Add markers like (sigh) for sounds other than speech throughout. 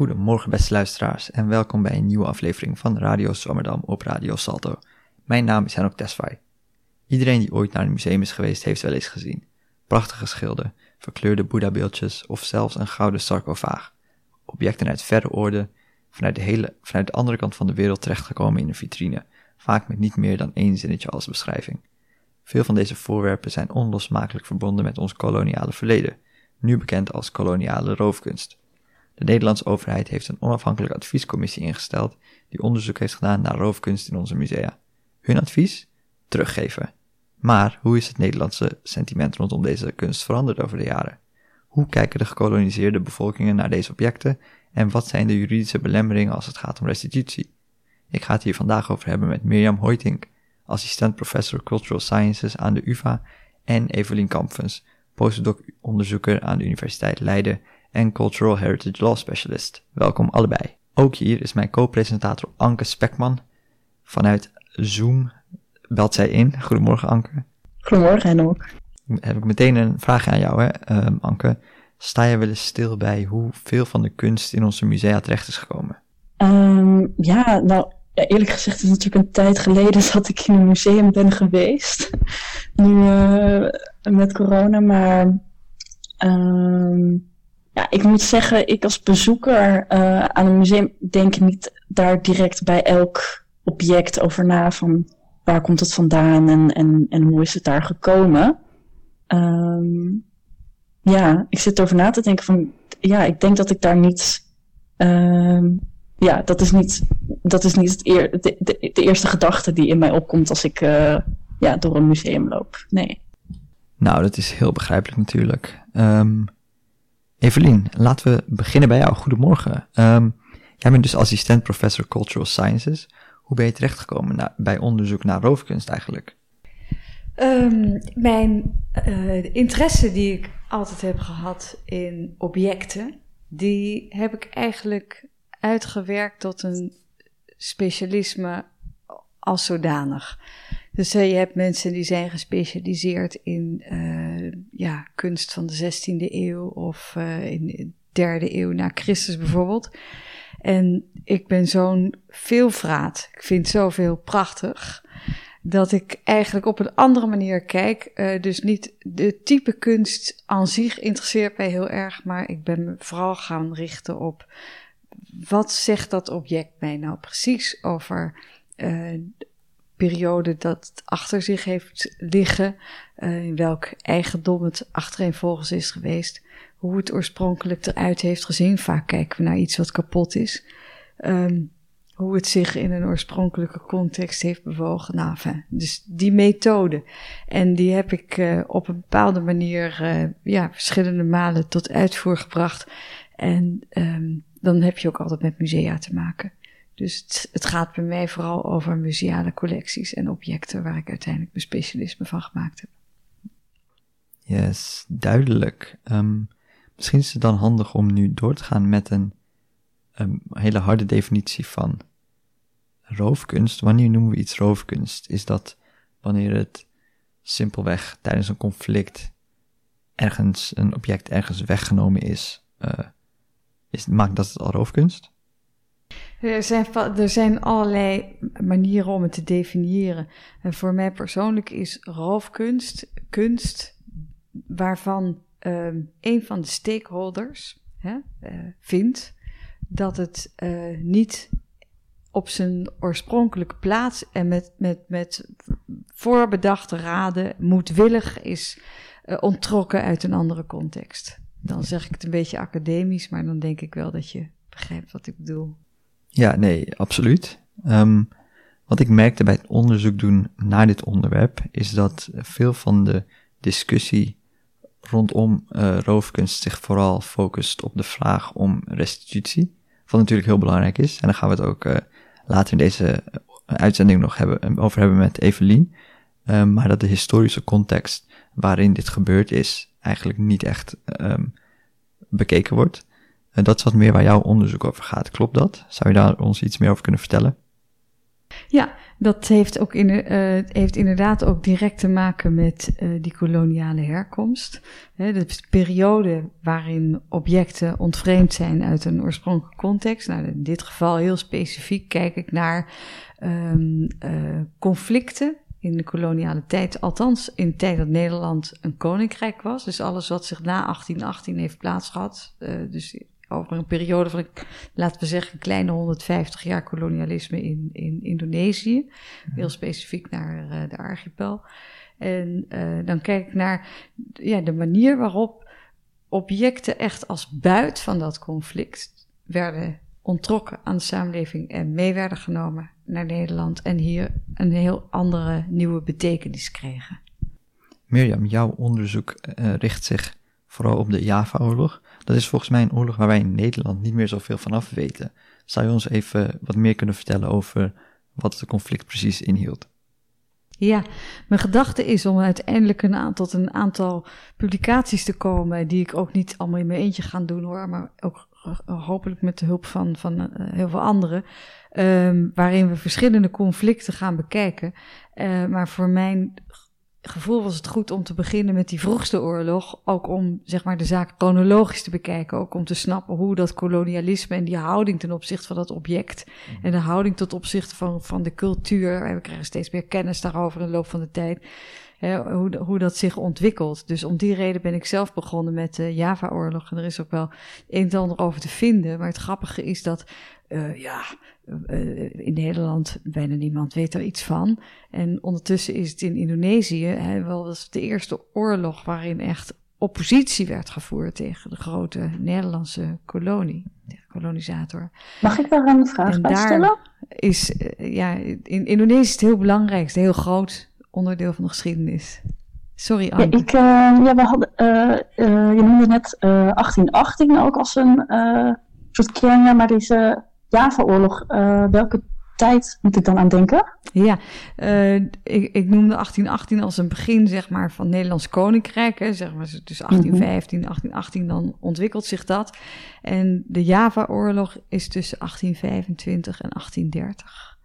Goedemorgen beste luisteraars en welkom bij een nieuwe aflevering van Radio Swammerdam op Radio Salto. Mijn naam is Henok Tesfaye. Iedereen die ooit naar een museum is geweest heeft wel eens gezien. Prachtige schilden, verkleurde boeddha-beeldjes of zelfs een gouden sarcofaag. Objecten uit verre oorden, vanuit de, hele, vanuit de andere kant van de wereld terechtgekomen in een vitrine, vaak met niet meer dan één zinnetje als beschrijving. Veel van deze voorwerpen zijn onlosmakelijk verbonden met ons koloniale verleden, nu bekend als koloniale roofkunst. De Nederlandse overheid heeft een onafhankelijke adviescommissie ingesteld die onderzoek heeft gedaan naar roofkunst in onze musea. Hun advies? Teruggeven. Maar hoe is het Nederlandse sentiment rondom deze kunst veranderd over de jaren? Hoe kijken de gekoloniseerde bevolkingen naar deze objecten en wat zijn de juridische belemmeringen als het gaat om restitutie? Ik ga het hier vandaag over hebben met Mirjam Hoytink, assistent professor Cultural Sciences aan de UvA, en Evelien Kampfens, postdoc-onderzoeker aan de Universiteit Leiden en Cultural Heritage Law Specialist. Welkom allebei. Ook hier is mijn co-presentator Anke Spekman. Vanuit Zoom belt zij in. Goedemorgen Anke. Goedemorgen en ook. Heb ik meteen een vraag aan jou, hè, um, Anke. Sta je wel eens stil bij hoeveel van de kunst in onze musea terecht is gekomen? Um, ja, nou ja, eerlijk gezegd is het natuurlijk een tijd geleden (laughs) dat ik in een museum ben geweest. nu uh, met corona, maar um, ik moet zeggen, ik als bezoeker uh, aan een museum denk niet daar direct bij elk object over na van waar komt het vandaan en, en, en hoe is het daar gekomen. Um, ja, ik zit erover na te denken van, ja, ik denk dat ik daar niet, um, ja, dat is niet, dat is niet het eer, de, eerste gedachte die in mij opkomt als ik uh, ja, door een museum loop. Nee. Nou, dat is heel begrijpelijk natuurlijk. Um, Evelien, laten we beginnen bij jou. Goedemorgen. Um, jij bent dus assistent professor Cultural Sciences. Hoe ben je terechtgekomen na, bij onderzoek naar roofkunst eigenlijk? Um, mijn uh, interesse die ik altijd heb gehad in objecten, die heb ik eigenlijk uitgewerkt tot een specialisme als zodanig. Dus uh, je hebt mensen die zijn gespecialiseerd in uh, ja, kunst van de 16e eeuw of uh, in de derde eeuw na Christus bijvoorbeeld. En ik ben zo'n veelvraat. Ik vind zoveel prachtig. Dat ik eigenlijk op een andere manier kijk. Dus niet de type kunst aan zich interesseert mij heel erg. Maar ik ben me vooral gaan richten op. Wat zegt dat object mij nou precies over periode dat achter zich heeft liggen, uh, in welk eigendom het achtereenvolgens is geweest, hoe het oorspronkelijk eruit heeft gezien. Vaak kijken we naar iets wat kapot is. Um, hoe het zich in een oorspronkelijke context heeft bewogen. Nou, enfin, dus die methode. En die heb ik uh, op een bepaalde manier, uh, ja, verschillende malen tot uitvoer gebracht. En um, dan heb je ook altijd met musea te maken. Dus het, gaat bij mij vooral over museale collecties en objecten waar ik uiteindelijk mijn specialisme van gemaakt heb. Yes, duidelijk. Um, misschien is het dan handig om nu door te gaan met een, hele harde definitie van roofkunst. Wanneer noemen we iets roofkunst? Is dat wanneer het simpelweg tijdens een conflict ergens een object ergens weggenomen is? Uh, is maakt dat het al roofkunst? Er zijn, er zijn allerlei manieren om het te definiëren. En voor mij persoonlijk is roofkunst kunst waarvan um, een van de stakeholders hè, uh, vindt dat het uh, niet op zijn oorspronkelijke plaats en met, met, met voorbedachte raden moedwillig is uh, onttrokken uit een andere context. Dan zeg ik het een beetje academisch, maar dan denk ik wel dat je begrijpt wat ik bedoel. Ja, nee, absoluut. Um, wat ik merkte bij het onderzoek doen naar dit onderwerp, is dat veel van de discussie rondom uh, roofkunst zich vooral focust op de vraag om restitutie. Wat natuurlijk heel belangrijk is. En daar gaan we het ook uh, later in deze uitzending nog hebben, over hebben met Evelien. Um, maar dat de historische context waarin dit gebeurd is, eigenlijk niet echt um, bekeken wordt. En dat is wat meer waar jouw onderzoek over gaat. Klopt dat? Zou je daar ons iets meer over kunnen vertellen? Ja, dat heeft, ook in, uh, heeft inderdaad ook direct te maken met uh, die koloniale herkomst. He, de periode waarin objecten ontvreemd zijn uit een oorspronkelijke context. Nou, in dit geval heel specifiek kijk ik naar uh, conflicten in de koloniale tijd. Althans, in de tijd dat Nederland een koninkrijk was. Dus alles wat zich na 1818 heeft plaatsgehad. dus over een periode van, laten we zeggen, een kleine 150 jaar kolonialisme in, in Indonesië. Mhm. Heel specifiek naar uh, de archipel. En uh, dan kijk ik naar ja, de manier waarop objecten echt als buit van dat conflict werden ontrokken aan de samenleving en mee werden genomen naar Nederland en hier een heel andere nieuwe betekenis kregen. Mirjam, jouw onderzoek uh, richt zich vooral op de Java-oorlog. Dat is volgens mij een oorlog waar wij in Nederland niet meer zoveel van af weten. Zou je ons even wat meer kunnen vertellen over wat het conflict precies inhield? Ja, mijn gedachte is om uiteindelijk een tot een aantal publicaties te komen, die ik ook niet allemaal in mijn eentje ga doen hoor, maar ook hopelijk met de hulp van, van uh, heel veel anderen, um, waarin we verschillende conflicten gaan bekijken. Uh, maar voor mijn gevoel was het goed om te beginnen met die vroegste oorlog. Ook om zeg maar, de zaak chronologisch te bekijken. Ook om te snappen hoe dat kolonialisme en die houding ten opzichte van dat object. Mhm. En de houding tot opzichte van, van de cultuur. We krijgen steeds meer kennis daarover in de loop van de tijd. Hè, hoe, hoe dat zich ontwikkelt. Dus om die reden ben ik zelf begonnen met de Java-oorlog. En er is ook wel een en ander over te vinden. Maar het grappige is dat, uh, ja, uh, in Nederland bijna niemand weet er iets van. En ondertussen is het in Indonesië hè, wel was de eerste oorlog waarin echt oppositie werd gevoerd tegen de grote Nederlandse kolonie, de kolonisator. Mag ik daar een vraag bij stellen? Is, uh, ja, in Indonesië is het heel belangrijk, het heel groot onderdeel van de geschiedenis. Sorry, Anke. Ja, ik, uh, ja, we hadden, je noemde net 1818 ook als een soort kernjaar, maar deze Java-oorlog, uh, welke tijd moet ik dan aan denken? Ja, uh, ik, ik noemde 1818 als een begin zeg maar, van Nederlands Koninkrijk. Hè, zeg maar, dus 1815, 1818, dan ontwikkelt zich dat. En de Java-oorlog is tussen 1825 en 1830.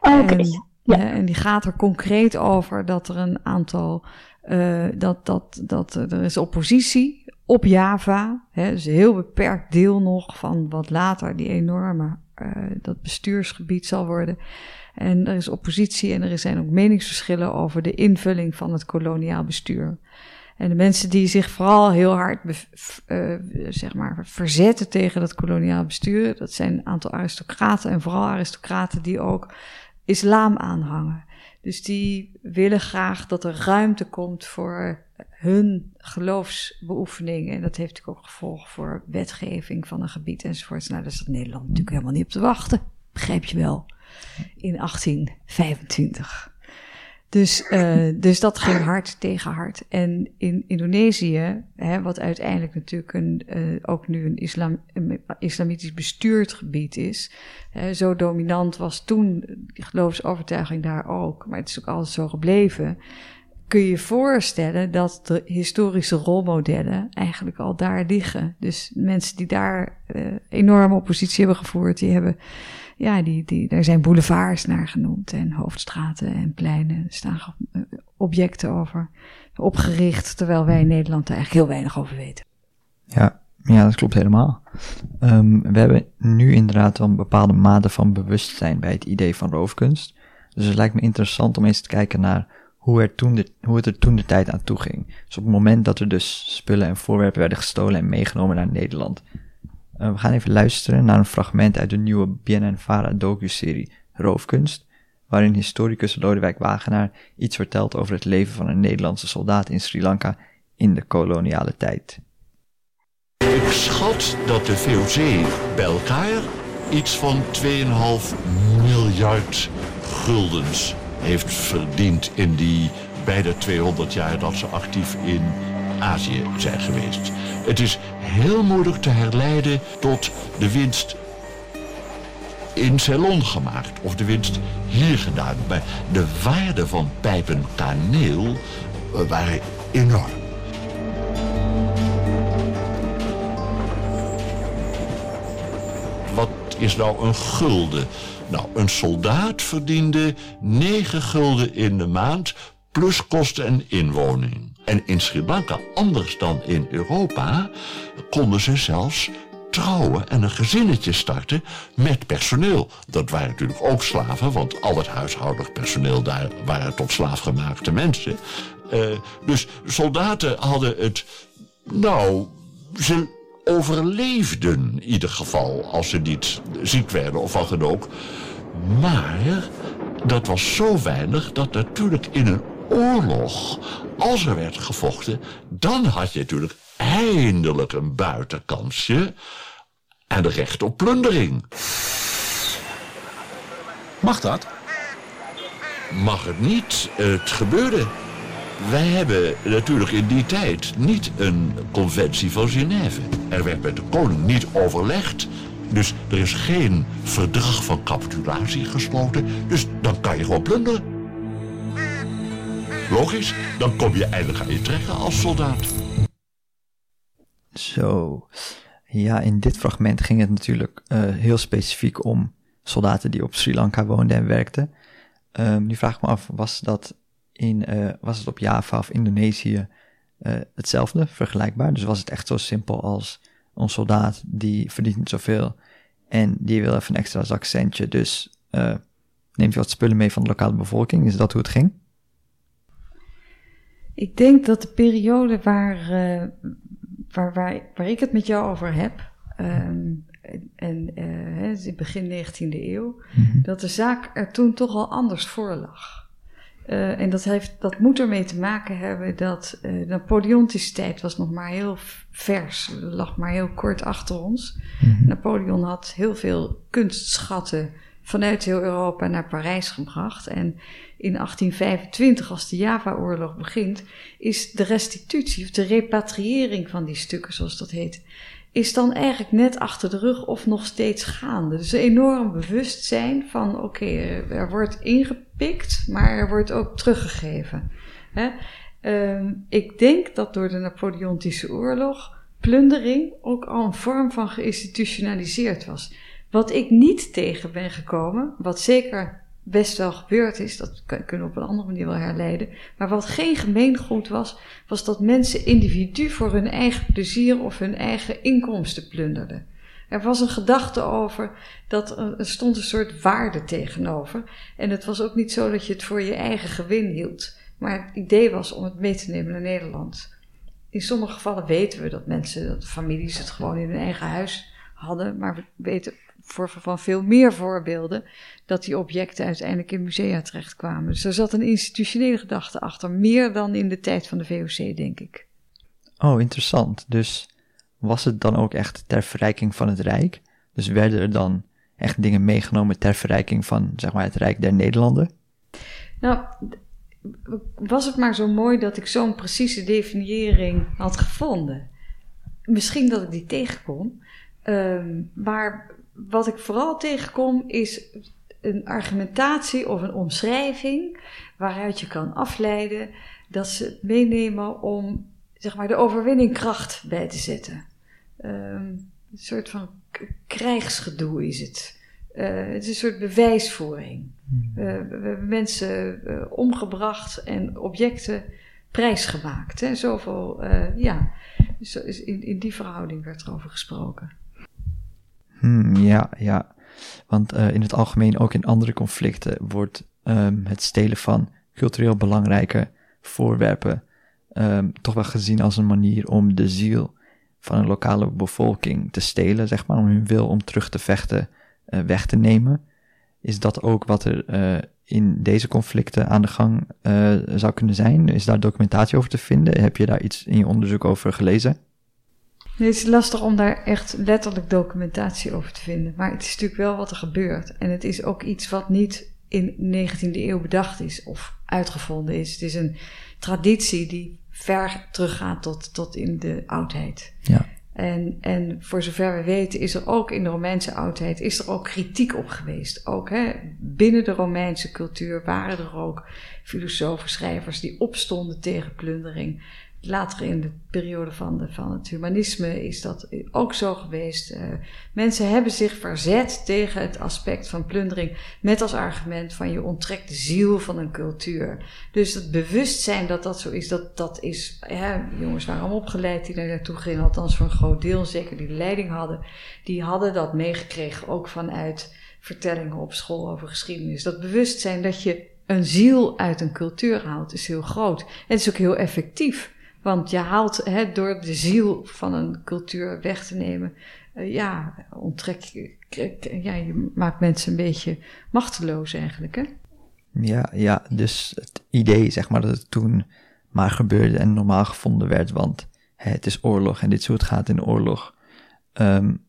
Oké. Okay. Ja. en die gaat er concreet over dat er een aantal. Uh, dat, dat, dat er is oppositie op Java. Hè, dus een heel beperkt deel nog van wat later die enorme uh, dat bestuursgebied zal worden. En er is oppositie en er zijn ook meningsverschillen over de invulling van het koloniaal bestuur. En de mensen die zich vooral heel hard uh, zeg maar, verzetten tegen dat koloniaal bestuur, dat zijn een aantal aristocraten en vooral aristocraten die ook islam aanhangen. Dus die willen graag dat er ruimte komt voor hun geloofsbeoefening. En dat heeft natuurlijk ook gevolgen voor wetgeving van een gebied enzovoorts. Nou, daar is Nederland natuurlijk helemaal niet op te wachten. Begrijp je wel. In 1825. Dus, uh, dus dat ging hard tegen hard. En in Indonesië, hè, wat uiteindelijk natuurlijk een, uh, ook nu een, islam, islamitisch bestuurd gebied is, hè, zo dominant was toen die geloofsovertuiging daar ook, maar het is ook altijd zo gebleven kun je voorstellen dat de historische rolmodellen eigenlijk al daar liggen. Dus mensen die daar uh, enorme oppositie hebben gevoerd, die hebben, ja, die, die, daar zijn boulevards naar genoemd en hoofdstraten en pleinen. Staan uh, objecten over opgericht, terwijl wij in Nederland er eigenlijk heel weinig over weten. Ja, ja dat klopt helemaal. Um, we hebben nu inderdaad wel een bepaalde mate van bewustzijn bij het idee van roofkunst. Dus het lijkt me interessant om eens te kijken naar hoe, er toen de, hoe het er toen de tijd aan toe ging. Dus op het moment dat er dus spullen en voorwerpen werden gestolen en meegenomen naar Nederland. Uh, we gaan even luisteren naar een fragment uit de nieuwe BNN-Vara docu-serie Roofkunst, waarin historicus Lodewijk Wagenaar iets vertelt over het leven van een Nederlandse soldaat in Sri Lanka in de koloniale tijd. Ik schat dat de VOC bij elkaar iets van 2,5 miljard guldens heeft verdiend in die bijna 200 jaar dat ze actief in Azië zijn geweest. Het is heel moeilijk te herleiden tot de winst in Ceylon gemaakt of de winst hier gedaan. Maar de waarde van pijpen kaneel eh, waren enorm. Wat wat is nou een gulden? Nou, een soldaat verdiende 9 gulden in de maand plus kosten en inwoning. En in Sri Lanka, anders dan in Europa, konden ze zelfs trouwen en een gezinnetje starten met personeel. Dat waren natuurlijk ook slaven, want al het huishoudelijk personeel daar waren tot slaafgemaakte mensen. Uh, dus soldaten hadden het, nou, ze overleefden in ieder geval als ze niet ziek werden of wat dan ook. Maar dat was zo weinig dat natuurlijk in een oorlog, als er werd gevochten, dan had je natuurlijk eindelijk een buitenkansje en de recht op plundering. Mag dat? Mag het niet. Het gebeurde. Wij hebben natuurlijk in die tijd niet een conventie van Genève. Er werd met de koning niet overlegd. Dus er is geen verdrag van capitulatie gesloten. Dus dan kan je gewoon plunderen. Logisch, dan kom je eindelijk aan je trekken als soldaat. Zo. Ja, in dit fragment ging het natuurlijk uh, heel specifiek om soldaten die op Sri Lanka woonden en werkten. Um, nu vraag ik me af, was dat in, uh, was het op Java of Indonesië uh, hetzelfde, vergelijkbaar? Dus was het echt zo simpel als een soldaat die verdient niet zoveel en die wil even een extra zakcentje, dus neemt je wat spullen mee van de lokale bevolking? Is dat hoe het ging? Ik denk dat de periode waar, waar, waar, waar ik het met jou over heb, um, en uh, begin 19e eeuw, mm-hmm. dat de zaak er toen toch al anders voor lag. Uh, en dat, heeft, dat moet ermee te maken hebben dat uh, de Napoleontische tijd was nog maar heel vers, lag maar heel kort achter ons. Mm-hmm. Napoleon had heel veel kunstschatten vanuit heel Europa naar Parijs gebracht. En in 1825, als de Java-oorlog begint, is de restitutie of de repatriëring van die stukken, zoals dat heet, is dan eigenlijk net achter de rug of nog steeds gaande. Dus een enorm bewustzijn van oké, er wordt ingepikt, maar er wordt ook teruggegeven. Hè? Um, ik denk dat door de Napoleontische oorlog plundering ook al een vorm van geïnstitutionaliseerd was. Wat ik niet tegen ben gekomen, wat zeker best wel gebeurd is, dat kunnen we op een andere manier wel herleiden. Maar wat geen gemeengoed was, was dat mensen individu voor hun eigen plezier of hun eigen inkomsten plunderden. Er was een gedachte over dat er stond een soort waarde tegenover. En het was ook niet zo dat je het voor je eigen gewin hield. Maar het idee was om het mee te nemen naar Nederland. In sommige gevallen weten we dat mensen, dat families het gewoon in hun eigen huis hadden. Maar we weten voor, van veel meer voorbeelden dat die objecten uiteindelijk in musea terechtkwamen. Dus er zat een institutionele gedachte achter, meer dan in de tijd van de VOC, denk ik. Oh, interessant. Dus was het dan ook echt ter verrijking van het Rijk? Dus werden er dan echt dingen meegenomen ter verrijking van zeg maar, het Rijk der Nederlanden? Nou, was het maar zo mooi dat ik zo'n precieze definiëring had gevonden. Misschien dat ik die tegenkom. Um, maar wat ik vooral tegenkom is een argumentatie of een omschrijving waaruit je kan afleiden dat ze het meenemen om zeg maar, de overwinningkracht bij te zetten. Um, een soort van krijgsgedoe is het. Uh, het is een soort bewijsvoering. Hmm. Uh, we hebben mensen uh, omgebracht en objecten prijsgemaakt. Hè? Zoveel, ja. Dus in, in die verhouding werd er over gesproken. Hmm, ja, ja. Want uh, in het algemeen, ook in andere conflicten, wordt um, het stelen van cultureel belangrijke voorwerpen um, toch wel gezien als een manier om de ziel van een lokale bevolking te stelen, zeg maar, om hun wil om terug te vechten uh, weg te nemen. Is dat ook wat er uh, in deze conflicten aan de gang zou kunnen zijn? Is daar documentatie over te vinden? Heb je daar iets in je onderzoek over gelezen? Het is lastig om daar echt letterlijk documentatie over te vinden. Maar het is natuurlijk wel wat er gebeurt. En het is ook iets wat niet in de 19e eeuw bedacht is of uitgevonden is. Het is een traditie die ver teruggaat tot, tot in de oudheid. Ja. En, en voor zover we weten is er ook in de Romeinse oudheid is er ook kritiek op geweest. Ook hè, binnen de Romeinse cultuur waren er ook filosofen, schrijvers die opstonden tegen plundering. Later in de periode van, de, van het humanisme is dat ook zo geweest. Uh, mensen hebben zich verzet tegen het aspect van plundering met als argument van je onttrekt de ziel van een cultuur. Dus het bewustzijn dat dat zo is, dat, dat is, ja, jongens waren opgeleid die daar naartoe gingen, althans voor een groot deel, zeker die leiding hadden, die hadden dat meegekregen ook vanuit vertellingen op school over geschiedenis. Dat bewustzijn dat je een ziel uit een cultuur haalt is heel groot. En het is ook heel effectief. Want je haalt hè, door de ziel van een cultuur weg te nemen, uh, ja, onttrek je, ja, je maakt mensen een beetje machteloos eigenlijk, hè? Ja, ja, dus het idee, zeg maar, dat het toen maar gebeurde en normaal gevonden werd, want hè, het is oorlog en dit hoe het gaat in oorlog. Um,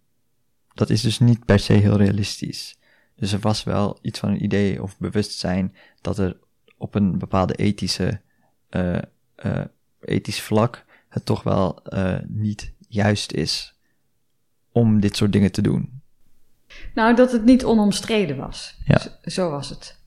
dat is dus niet per se heel realistisch. Dus er was wel iets van een idee of bewustzijn dat er op een bepaalde ethische, uh, uh, ethisch vlak het toch wel uh, niet juist is om dit soort dingen te doen. Nou, dat het niet onomstreden was. Ja. Zo was het.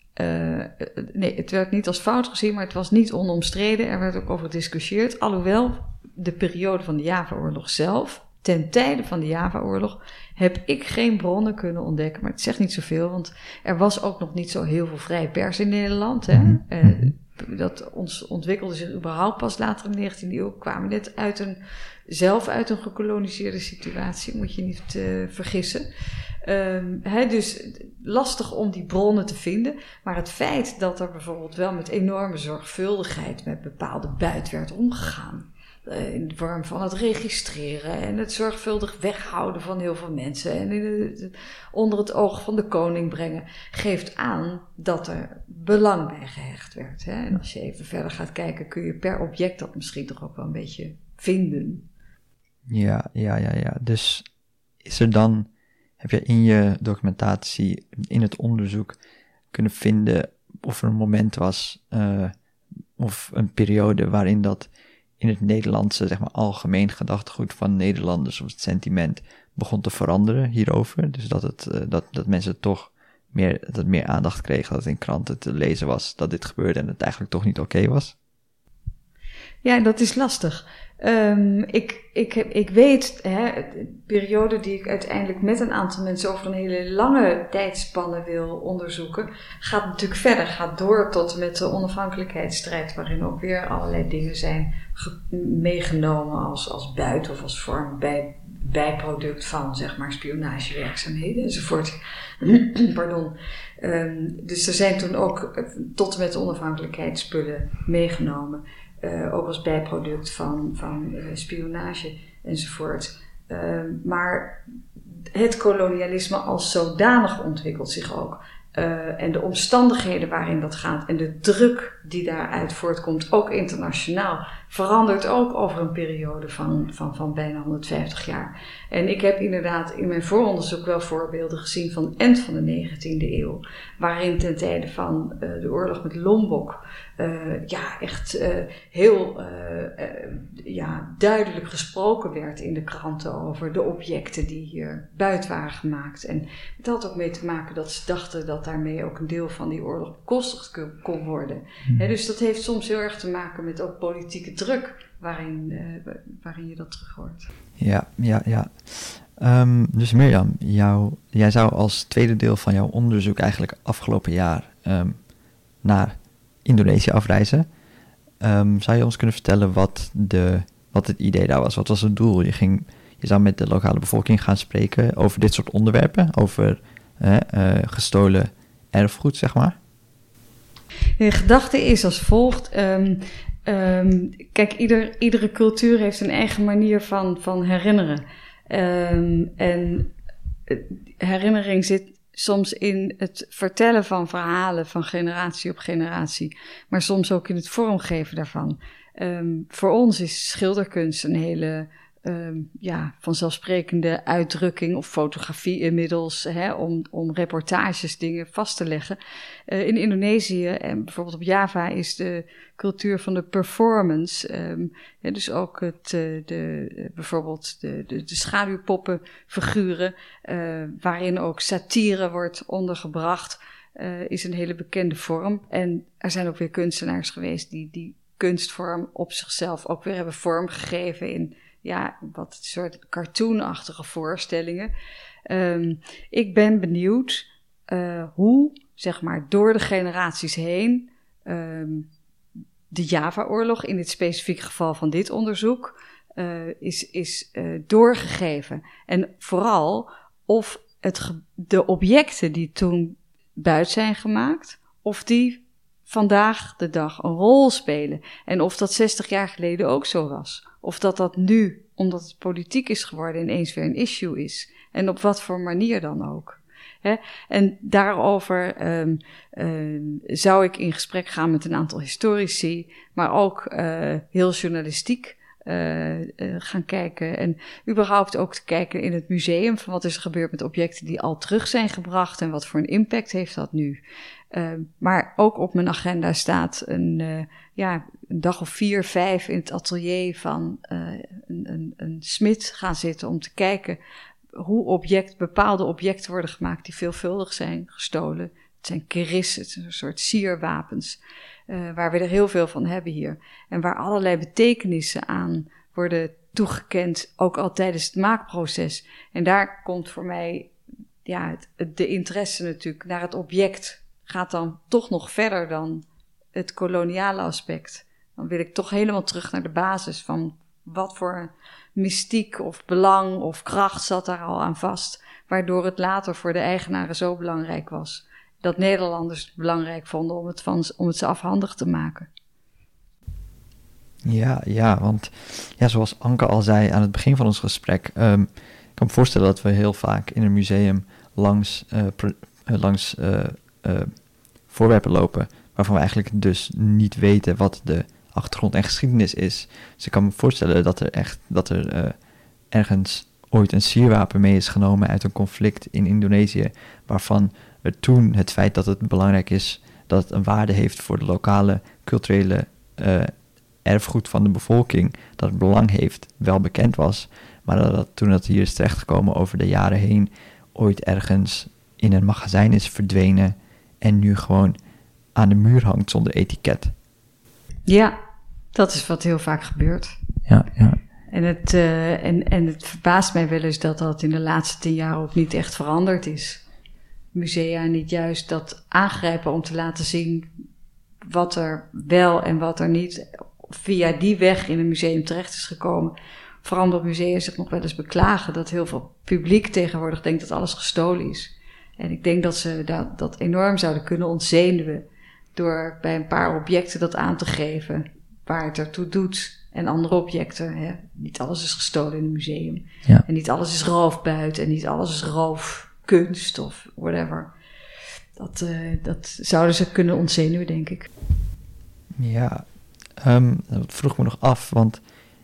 nee, het werd niet als fout gezien, maar het was niet onomstreden. Er werd ook over gediscussieerd. Alhoewel de periode van de Java-oorlog zelf ten tijde van de Java-oorlog heb ik geen bronnen kunnen ontdekken. Maar het zegt niet zoveel, want er was ook nog niet zo heel veel vrije pers in Nederland. Hè? Mhm. Uh, dat ons ontwikkelde zich überhaupt pas later in de 19e eeuw. Kwamen net uit een, zelf uit een gekoloniseerde situatie, moet je niet uh, vergissen. Um, dus lastig om die bronnen te vinden. Maar het feit dat er bijvoorbeeld wel met enorme zorgvuldigheid met bepaalde buit werd omgegaan eh, in de vorm van het registreren en het zorgvuldig weghouden van heel veel mensen en onder het oog van de koning brengen, geeft aan dat er belang bij gehecht werd. Hè? En als je even verder gaat kijken, kun je per object dat misschien toch ook wel een beetje vinden. Ja, ja, ja, ja. Dus is er dan, heb je in je documentatie, in het onderzoek kunnen vinden of er een moment was uh, of een periode waarin dat in het Nederlandse, zeg maar, algemeen gedachtegoed van Nederlanders, of het sentiment, begon te veranderen hierover. Dus dat, het, uh, dat, dat mensen toch meer, dat meer aandacht kregen, dat in kranten te lezen was dat dit gebeurde en het eigenlijk toch niet oké was. Ja, dat is lastig. Um, ik, ik, ik weet, hè, de periode die ik uiteindelijk met een aantal mensen over een hele lange tijdspanne wil onderzoeken, gaat natuurlijk verder, gaat door tot met de onafhankelijkheidsstrijd, waarin ook weer allerlei dingen zijn meegenomen als, als buit of als vorm bij, bijproduct van zeg maar spionagewerkzaamheden enzovoort. (clears throat) Pardon. Um, dus er zijn toen ook tot en met onafhankelijkheidsspullen meegenomen. Uh, ook als bijproduct van, van uh, spionage enzovoort. Uh, maar het kolonialisme als zodanig ontwikkelt zich ook. Uh, en de omstandigheden waarin dat gaat en de druk die daaruit voortkomt, ook internationaal, verandert ook over een periode van, van, van bijna 150 jaar. En ik heb inderdaad in mijn vooronderzoek wel voorbeelden gezien van het eind van de 19e eeuw, waarin ten tijde van uh, de oorlog met Lombok uh, ja, echt uh, heel ja, duidelijk gesproken werd in de kranten over de objecten die hier buiten waren gemaakt. En het had ook mee te maken dat ze dachten dat daarmee ook een deel van die oorlog bekostigd kon worden. He, dus dat heeft soms heel erg te maken met ook politieke druk waarin, uh, waarin je dat terug hoort. Ja, ja, ja. Um, dus Mirjam, jou, jij zou als tweede deel van jouw onderzoek eigenlijk afgelopen jaar um, naar Indonesië afreizen. Um, zou je ons kunnen vertellen wat, de, wat het idee daar was? Wat was het doel? Je, ging, je zou met de lokale bevolking gaan spreken over dit soort onderwerpen, over uh, uh, gestolen erfgoed, zeg maar. De gedachte is als volgt. Um, um, kijk, ieder, iedere cultuur heeft een eigen manier van, van herinneren. Um, en herinnering zit soms in het vertellen van verhalen van generatie op generatie, maar soms ook in het vormgeven daarvan. voor ons is schilderkunst een hele um, ja, vanzelfsprekende uitdrukking of fotografie inmiddels, hè, om, om reportages, dingen vast te leggen. Uh, in Indonesië en bijvoorbeeld op Java is de cultuur van de performance, ja, dus ook het, uh, de, bijvoorbeeld de, de, schaduwpoppenfiguren, waarin ook satire wordt ondergebracht, is een hele bekende vorm. En er zijn ook weer kunstenaars geweest die die kunstvorm op zichzelf ook weer hebben vormgegeven in ja, wat soort cartoonachtige voorstellingen. Um, ik ben benieuwd uh, hoe, zeg maar, door de generaties heen um, de Java-oorlog, in het specifieke geval van dit onderzoek, uh, is, is uh, doorgegeven. En vooral of het de objecten die toen buiten zijn gemaakt, of die vandaag de dag een rol spelen. En of dat 60 jaar geleden ook zo was. Of dat dat nu, omdat het politiek is geworden, ineens weer een issue is. En op wat voor manier dan ook. En daarover um, uh, zou ik in gesprek gaan met een aantal historici, maar ook uh, heel journalistiek. Uh, gaan kijken en überhaupt ook te kijken in het museum van wat is er gebeurd met objecten die al terug zijn gebracht en wat voor een impact heeft dat nu. Uh, maar ook op mijn agenda staat een, ja, een dag of vier, vijf in het atelier van uh, een, een, een smid gaan zitten om te kijken hoe object, bepaalde objecten worden gemaakt die veelvuldig zijn gestolen. Het zijn kerissen, het zijn een soort sierwapens, waar we er heel veel van hebben hier. En waar allerlei betekenissen aan worden toegekend, ook al tijdens het maakproces. En daar komt voor mij ja, het, de interesse natuurlijk naar het object gaat dan toch nog verder dan het koloniale aspect. Dan wil ik toch helemaal terug naar de basis van wat voor mystiek of belang of kracht zat daar al aan vast, waardoor het later voor de eigenaren zo belangrijk was. Dat Nederlanders het belangrijk vonden om het, van, om het ze afhandig te maken. Ja, ja, want ja, zoals Anke al zei aan het begin van ons gesprek, um, ik kan me voorstellen dat we heel vaak in een museum langs, uh, voorwerpen lopen waarvan we eigenlijk dus niet weten wat de achtergrond en geschiedenis is. Dus ik kan me voorstellen dat er echt dat er uh, ergens ooit een sierwapen mee is genomen uit een conflict in Indonesië, waarvan er toen het feit dat het belangrijk is dat het een waarde heeft voor de lokale culturele uh, erfgoed van de bevolking, dat het belang heeft, wel bekend was, maar dat, dat toen dat hier is terechtgekomen over de jaren heen, ooit ergens in een magazijn is verdwenen en nu gewoon aan de muur hangt zonder etiket. Ja, dat is wat heel vaak gebeurt. Ja, ja. En het, uh, en, en het verbaast mij wel eens dat dat in de laatste tien jaar ook niet echt veranderd is. Musea niet juist dat aangrijpen om te laten zien wat er wel en wat er niet via die weg in een museum terecht is gekomen. Vooral omdat musea zich nog wel eens beklagen dat heel veel publiek tegenwoordig denkt dat alles gestolen is. En ik denk dat ze dat, dat enorm zouden kunnen ontzenuwen door bij een paar objecten dat aan te geven waar het ertoe doet. En andere objecten. Hè. Niet alles is gestolen in een museum. Ja. En niet alles is roofbuit en niet alles is roofkunst of whatever. Dat, uh, dat zouden ze kunnen ontzenuwen, denk ik. Ja, um, dat vroeg me nog af, want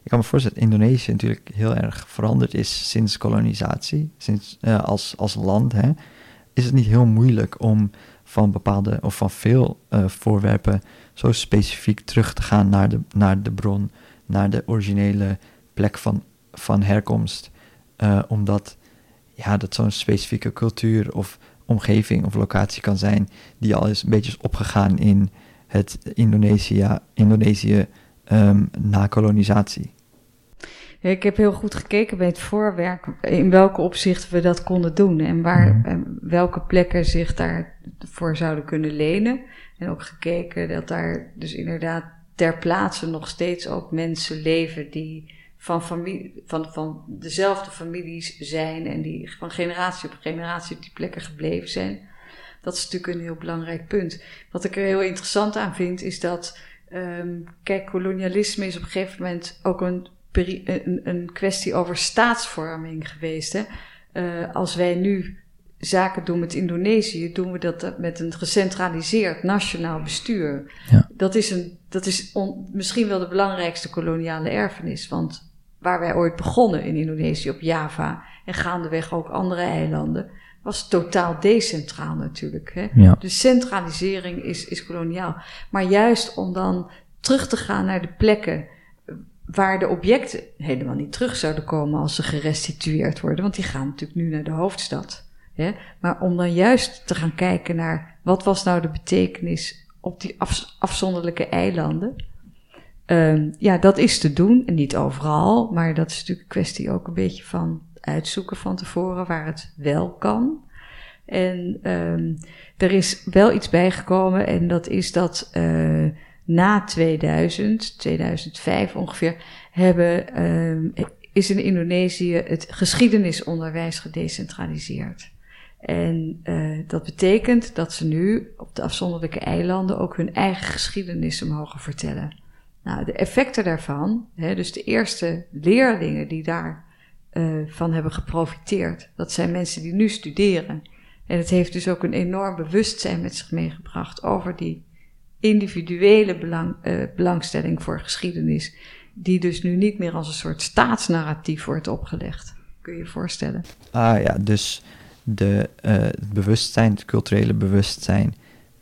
ik kan me voorstellen dat Indonesië natuurlijk heel erg veranderd is sinds kolonisatie, sinds, uh, als, als land. Hè is het niet heel moeilijk om van bepaalde of van veel uh, voorwerpen zo specifiek terug te gaan naar de, naar de bron, naar de originele plek van, van herkomst. Uh, omdat ja, dat zo'n specifieke cultuur of omgeving of locatie kan zijn die al eens een beetje is opgegaan in het Indonesië, um, na kolonisatie. Ik heb heel goed gekeken bij het voorwerk in welke opzichten we dat konden doen en waar mhm. welke plekken zich daarvoor zouden kunnen lenen. En ook gekeken dat daar dus inderdaad ter plaatse nog steeds ook mensen leven die van, familie, van, van dezelfde families zijn en die van generatie op generatie op die plekken gebleven zijn. Dat is natuurlijk een heel belangrijk punt. Wat ik er heel interessant aan vind, is dat, um, kijk, kolonialisme is op een gegeven moment ook een een, een kwestie over staatsvorming geweest. Hè? Uh, als wij nu zaken doen met Indonesië, doen we dat met een gecentraliseerd nationaal bestuur. Ja. Dat is, een, dat is on, misschien wel de belangrijkste koloniale erfenis. Want waar wij ooit begonnen in Indonesië op Java en gaandeweg ook andere eilanden, was totaal decentraal natuurlijk. Hè? Ja. Dus centralisering is, is koloniaal. Maar juist om dan terug te gaan naar de plekken waar de objecten helemaal niet terug zouden komen als ze gerestitueerd worden, want die gaan natuurlijk nu naar de hoofdstad. Hè? Maar om dan juist te gaan kijken naar wat was nou de betekenis op die af, afzonderlijke eilanden, Ehm, ja, dat is te doen. En niet overal, maar dat is natuurlijk een kwestie ook een beetje van uitzoeken van tevoren waar het wel kan. En ehm, er is wel iets bijgekomen en dat is dat uh, na 2000, 2005 ongeveer, hebben, uh, is in Indonesië het geschiedenisonderwijs gedecentraliseerd. En uh, dat betekent dat ze nu op de afzonderlijke eilanden ook hun eigen geschiedenissen mogen vertellen. Nou, de effecten daarvan, hè, dus de eerste leerlingen die daarvan uh, van hebben geprofiteerd, dat zijn mensen die nu studeren. En het heeft dus ook een enorm bewustzijn met zich meegebracht over die individuele belang, uh, belangstelling voor geschiedenis, die dus nu niet meer als een soort staatsnarratief wordt opgelegd. Kun je je voorstellen? Ah ja, dus de, uh, het bewustzijn, het culturele bewustzijn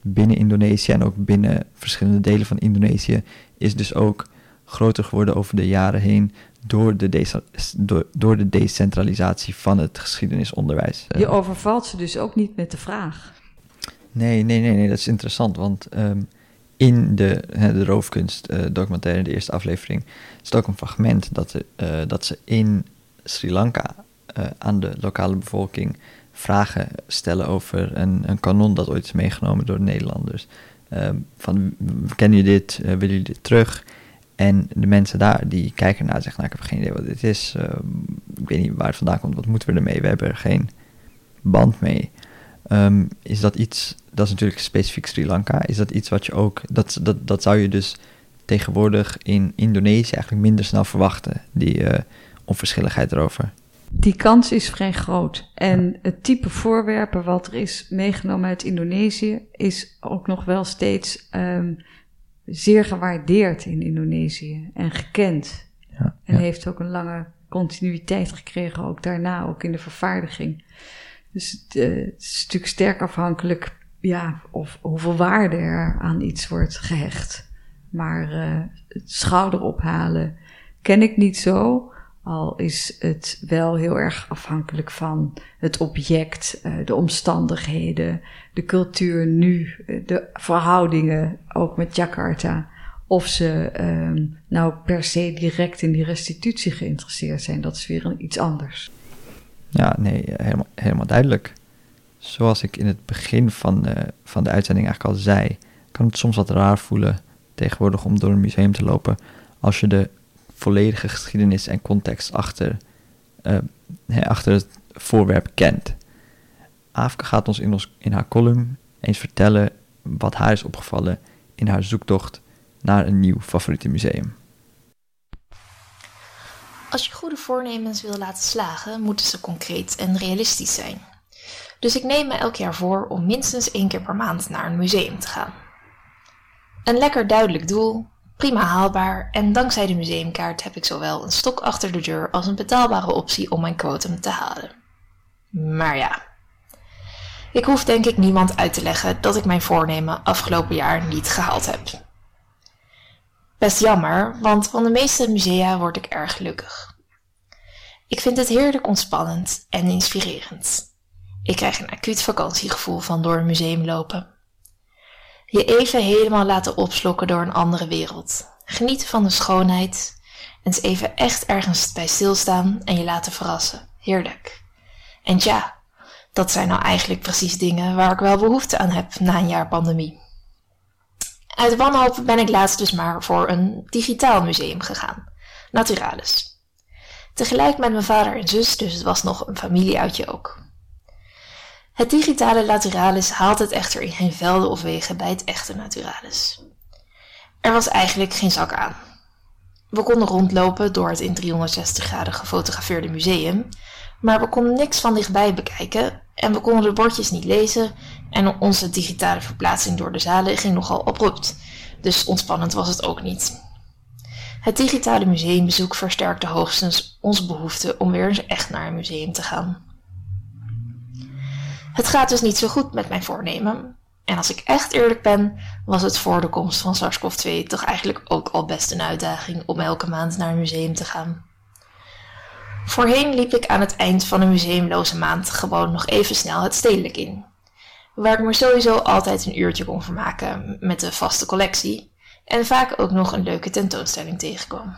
binnen Indonesië en ook binnen verschillende delen van Indonesië is dus ook groter geworden over de jaren heen door de, door, door de decentralisatie van het geschiedenisonderwijs. Je overvalt ze dus ook niet met de vraag. Nee, nee, nee, nee dat is interessant, want um, in de, de roofkunst uh, documentaire, de eerste aflevering, is ook een fragment dat, uh, dat ze in Sri Lanka uh, aan de lokale bevolking vragen stellen over een, een kanon dat ooit is meegenomen door de Nederlanders. Um, van, kennen jullie dit? willen jullie dit terug? En de mensen daar, die kijken naar en zeggen, nou, ik heb geen idee wat dit is. Uh, ik weet niet waar het vandaan komt, wat moeten we ermee? We hebben er geen band mee. Um, is dat iets, dat is natuurlijk specifiek Sri Lanka, is dat iets wat je ook, dat, dat, dat zou je dus tegenwoordig in Indonesië eigenlijk minder snel verwachten, die uh, onverschilligheid erover? Die kans is vrij groot. En het type voorwerpen wat er is meegenomen uit Indonesië is ook nog wel steeds um, zeer gewaardeerd in Indonesië en gekend. Ja, en heeft ook een lange continuïteit gekregen, ook daarna, ook in de vervaardiging. Dus het, uh, het is natuurlijk sterk afhankelijk ja, of hoeveel waarde er aan iets wordt gehecht. Maar uh, het schouder ophalen ken ik niet zo. Al is het wel heel erg afhankelijk van het object, uh, de omstandigheden, de cultuur nu, de verhoudingen, ook met Jakarta. Of ze um, nou per se direct in die restitutie geïnteresseerd zijn, dat is weer iets anders. Ja, nee, helemaal, helemaal duidelijk. Zoals ik in het begin van de, van de uitzending eigenlijk al zei, kan het soms wat raar voelen tegenwoordig om door een museum te lopen als je de volledige geschiedenis en context achter, uh, achter het voorwerp kent. Afke gaat ons in, ons in haar column eens vertellen wat haar is opgevallen in haar zoektocht naar een nieuw favoriete museum. Als je goede voornemens wil laten slagen, moeten ze concreet en realistisch zijn. Dus ik neem me elk jaar voor om minstens één keer per maand naar een museum te gaan. Een lekker duidelijk doel, prima haalbaar en dankzij de museumkaart heb ik zowel een stok achter de deur als een betaalbare optie om mijn quotum te halen. Maar ja, ik hoef denk ik niemand uit te leggen dat ik mijn voornemen afgelopen jaar niet gehaald heb. Best jammer, want van de meeste musea word ik erg gelukkig. Ik vind het heerlijk ontspannend en inspirerend. Ik krijg een acuut vakantiegevoel van door een museum lopen. Je even helemaal laten opslokken door een andere wereld. Genieten van de schoonheid. Eens even echt ergens bij stilstaan en je laten verrassen. Heerlijk. En tja, dat zijn nou eigenlijk precies dingen waar ik wel behoefte aan heb na een jaar pandemie. Uit wanhoop ben ik laatst dus maar voor een digitaal museum gegaan. Naturalis. Tegelijk met mijn vader en zus, dus het was nog een familieuitje ook. Het digitale Naturalis haalt het echter in geen velden of wegen bij het echte Naturalis. Er was eigenlijk geen zak aan. We konden rondlopen door het in 360 graden gefotografeerde museum, maar we konden niks van dichtbij bekijken en we konden de bordjes niet lezen en onze digitale verplaatsing door de zalen ging nogal abrupt, dus ontspannend was het ook niet. Het digitale museumbezoek versterkte hoogstens onze behoefte om weer eens echt naar een museum te gaan. Het gaat dus niet zo goed met mijn voornemen. En als ik echt eerlijk ben, was het voor de komst van SARS-CoV-2 toch eigenlijk ook al best een uitdaging om elke maand naar een museum te gaan. Voorheen liep ik aan het eind van een museumloze maand gewoon nog even snel het stedelijk in. Waar ik me sowieso altijd een uurtje kon vermaken met de vaste collectie. en vaak ook nog een leuke tentoonstelling tegenkwam.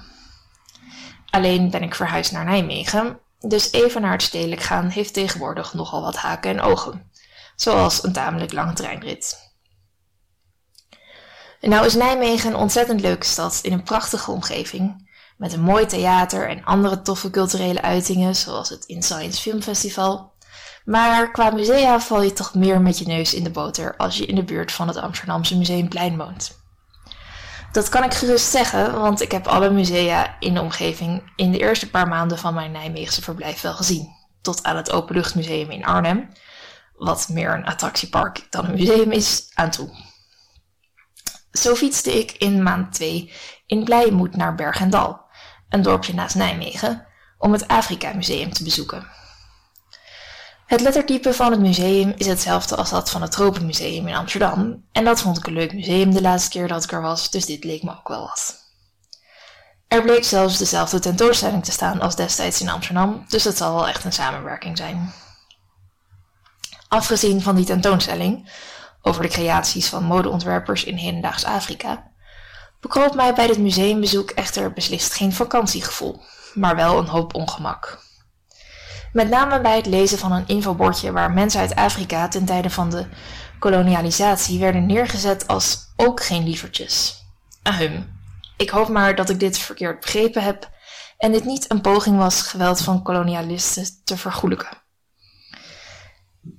Alleen ben ik verhuisd naar Nijmegen, dus even naar het stedelijk gaan heeft tegenwoordig nogal wat haken en ogen, zoals een tamelijk lange treinrit. En nou is Nijmegen een ontzettend leuke stad in een prachtige omgeving, met een mooi theater en andere toffe culturele uitingen, zoals het In Science Film Festival. Maar qua musea val je toch meer met je neus in de boter als je in de buurt van het Amsterdamse Museumplein woont. Dat kan ik gerust zeggen, want ik heb alle musea in de omgeving in de eerste paar maanden van mijn Nijmeegse verblijf wel gezien. Tot aan het Openluchtmuseum in Arnhem, wat meer een attractiepark dan een museum is, aan toe. Zo fietste ik in maand 2 in Blijmoed naar Bergendal, een dorpje naast Nijmegen, om het Afrika Museum te bezoeken. Het lettertype van het museum is hetzelfde als dat van het Tropenmuseum in Amsterdam. En dat vond ik een leuk museum de laatste keer dat ik er was, dus dit leek me ook wel wat. Er bleek zelfs dezelfde tentoonstelling te staan als destijds in Amsterdam, dus het zal wel echt een samenwerking zijn. Afgezien van die tentoonstelling, over de creaties van modeontwerpers in hedendaags Afrika, bekroop mij bij dit museumbezoek echter beslist geen vakantiegevoel, maar wel een hoop ongemak. Met name bij het lezen van een infobordje waar mensen uit Afrika ten tijde van de kolonialisatie werden neergezet als ook geen lievertjes. Ahem. Ik hoop maar dat ik dit verkeerd begrepen heb en dit niet een poging was geweld van kolonialisten te vergoelijken.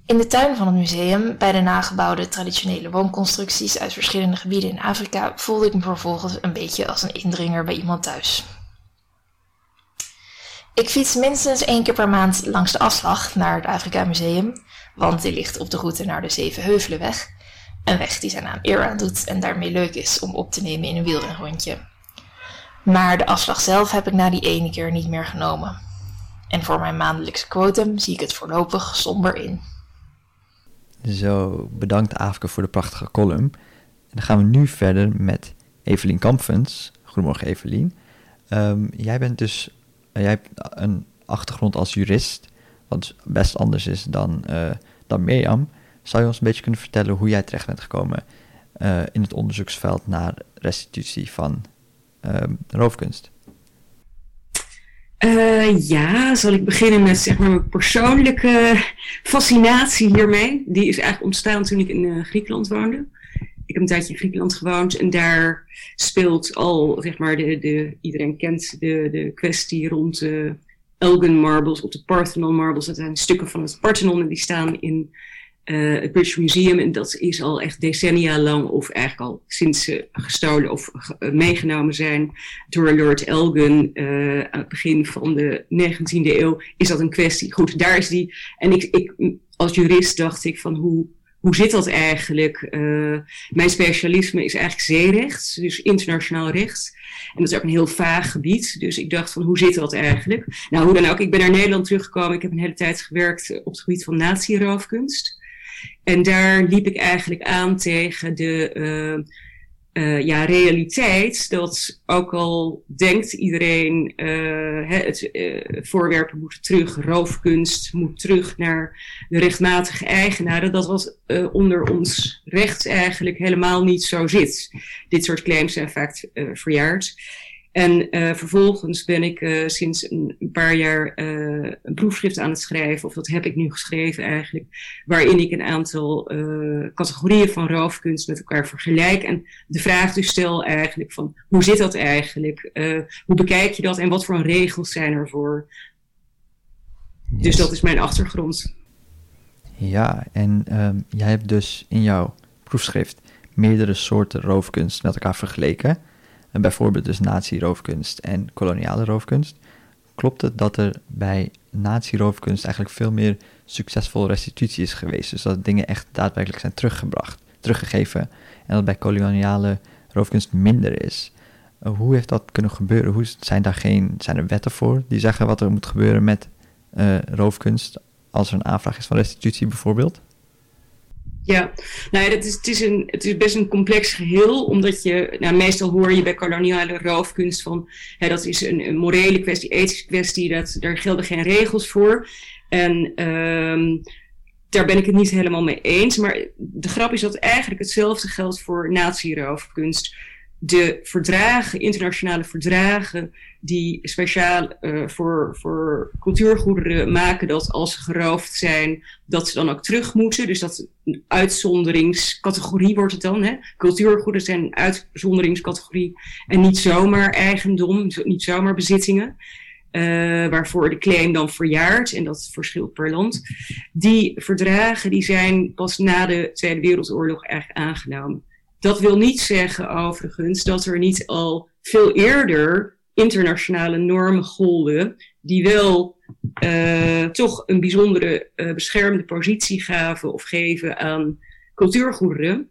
In de tuin van het museum, bij de nagebouwde traditionele woonconstructies uit verschillende gebieden in Afrika, voelde ik me vervolgens een beetje als een indringer bij iemand thuis. Ik fiets minstens één keer per maand langs de afslag naar het Afrika Museum, want die ligt op de route naar de Zevenheuvelenweg. Een weg die zijn naam eer aan doet en daarmee leuk is om op te nemen in een wielrenrondje. Maar de afslag zelf heb ik na die ene keer niet meer genomen. En voor mijn maandelijkse quotum zie ik het voorlopig somber in. Zo, bedankt Afke voor de prachtige column. En dan gaan we nu verder met Evelien Kampfens. Goedemorgen Evelien. Um, jij bent dus jij hebt een achtergrond als jurist, wat best anders is dan, uh, dan Mirjam. Zou je ons een beetje kunnen vertellen hoe jij terecht bent gekomen uh, in het onderzoeksveld naar restitutie van uh, roofkunst? ja, zal ik beginnen met zeg maar, mijn persoonlijke fascinatie hiermee. Die is eigenlijk ontstaan toen ik in Griekenland woonde een tijdje in Griekenland gewoond en daar speelt al, zeg maar, de, de, iedereen kent de, de kwestie rond de Elgin marbles of de Parthenon marbles. Dat zijn stukken van het Parthenon en die staan in uh, het British Museum. En dat is al echt decennia lang, of eigenlijk al sinds ze gestolen of uh, meegenomen zijn door Lord Elgin aan het begin van de 19e eeuw, is dat een kwestie. Goed, daar is die. En ik, ik als jurist dacht ik van hoe hoe zit dat eigenlijk? Uh, mijn specialisme is eigenlijk zeerecht, dus internationaal recht. En dat is ook een heel vaag gebied. Dus ik dacht van, hoe zit dat eigenlijk? Nou, hoe dan ook, ik ben naar Nederland teruggekomen. Ik heb een hele tijd gewerkt op het gebied van nazi-roofkunst. En daar liep ik eigenlijk aan tegen de... Uh, uh, ja, realiteit dat ook al denkt iedereen uh, het uh, voorwerpen moeten terug, roofkunst moet terug naar de rechtmatige eigenaren, dat wat onder ons recht eigenlijk helemaal niet zo zit. Dit soort claims zijn vaak verjaard. En uh, vervolgens ben ik uh, sinds een, paar jaar uh, een proefschrift aan het schrijven, of dat heb ik nu geschreven eigenlijk, waarin ik een aantal categorieën van roofkunst met elkaar vergelijk. En de vraag dus stel eigenlijk van, hoe zit dat eigenlijk? hoe bekijk je dat en wat voor regels zijn ervoor? Yes. Dus dat is mijn achtergrond. Ja, en um, jij hebt dus in jouw proefschrift meerdere soorten roofkunst met elkaar vergeleken bijvoorbeeld dus nazi-roofkunst en koloniale roofkunst. Klopt het dat er bij nazi-roofkunst eigenlijk veel meer succesvol restitutie is geweest? Dus dat dingen echt daadwerkelijk zijn teruggebracht, teruggegeven. En dat bij koloniale roofkunst minder is. Uh, hoe heeft dat kunnen gebeuren? Hoe, zijn, daar geen, zijn er wetten voor die zeggen wat er moet gebeuren met uh, roofkunst als er een aanvraag is van restitutie bijvoorbeeld? Ja, nou ja, is, het, is een, het is best een complex geheel, omdat je, nou, meestal hoor je bij koloniale roofkunst van, hè, dat is een, morele kwestie, ethische kwestie, dat, daar gelden geen regels voor. En um, daar ben ik het niet helemaal mee eens. Maar de grap is dat eigenlijk hetzelfde geldt voor nazi-roofkunst. De verdragen, internationale verdragen, die speciaal uh, voor, voor cultuurgoederen maken dat als ze geroofd zijn, dat ze dan ook terug moeten. Dus dat een uitzonderingscategorie wordt het dan. Hè? Cultuurgoederen zijn een uitzonderingscategorie en niet zomaar eigendom, niet zomaar bezittingen. Uh, waarvoor de claim dan verjaart, en dat verschilt per land. Die verdragen die zijn pas na de Tweede Wereldoorlog eigenlijk aangenomen. Dat wil niet zeggen overigens dat er niet al veel eerder internationale normen golden die wel uh, toch een bijzondere uh, beschermde positie gaven of geven aan cultuurgoederen.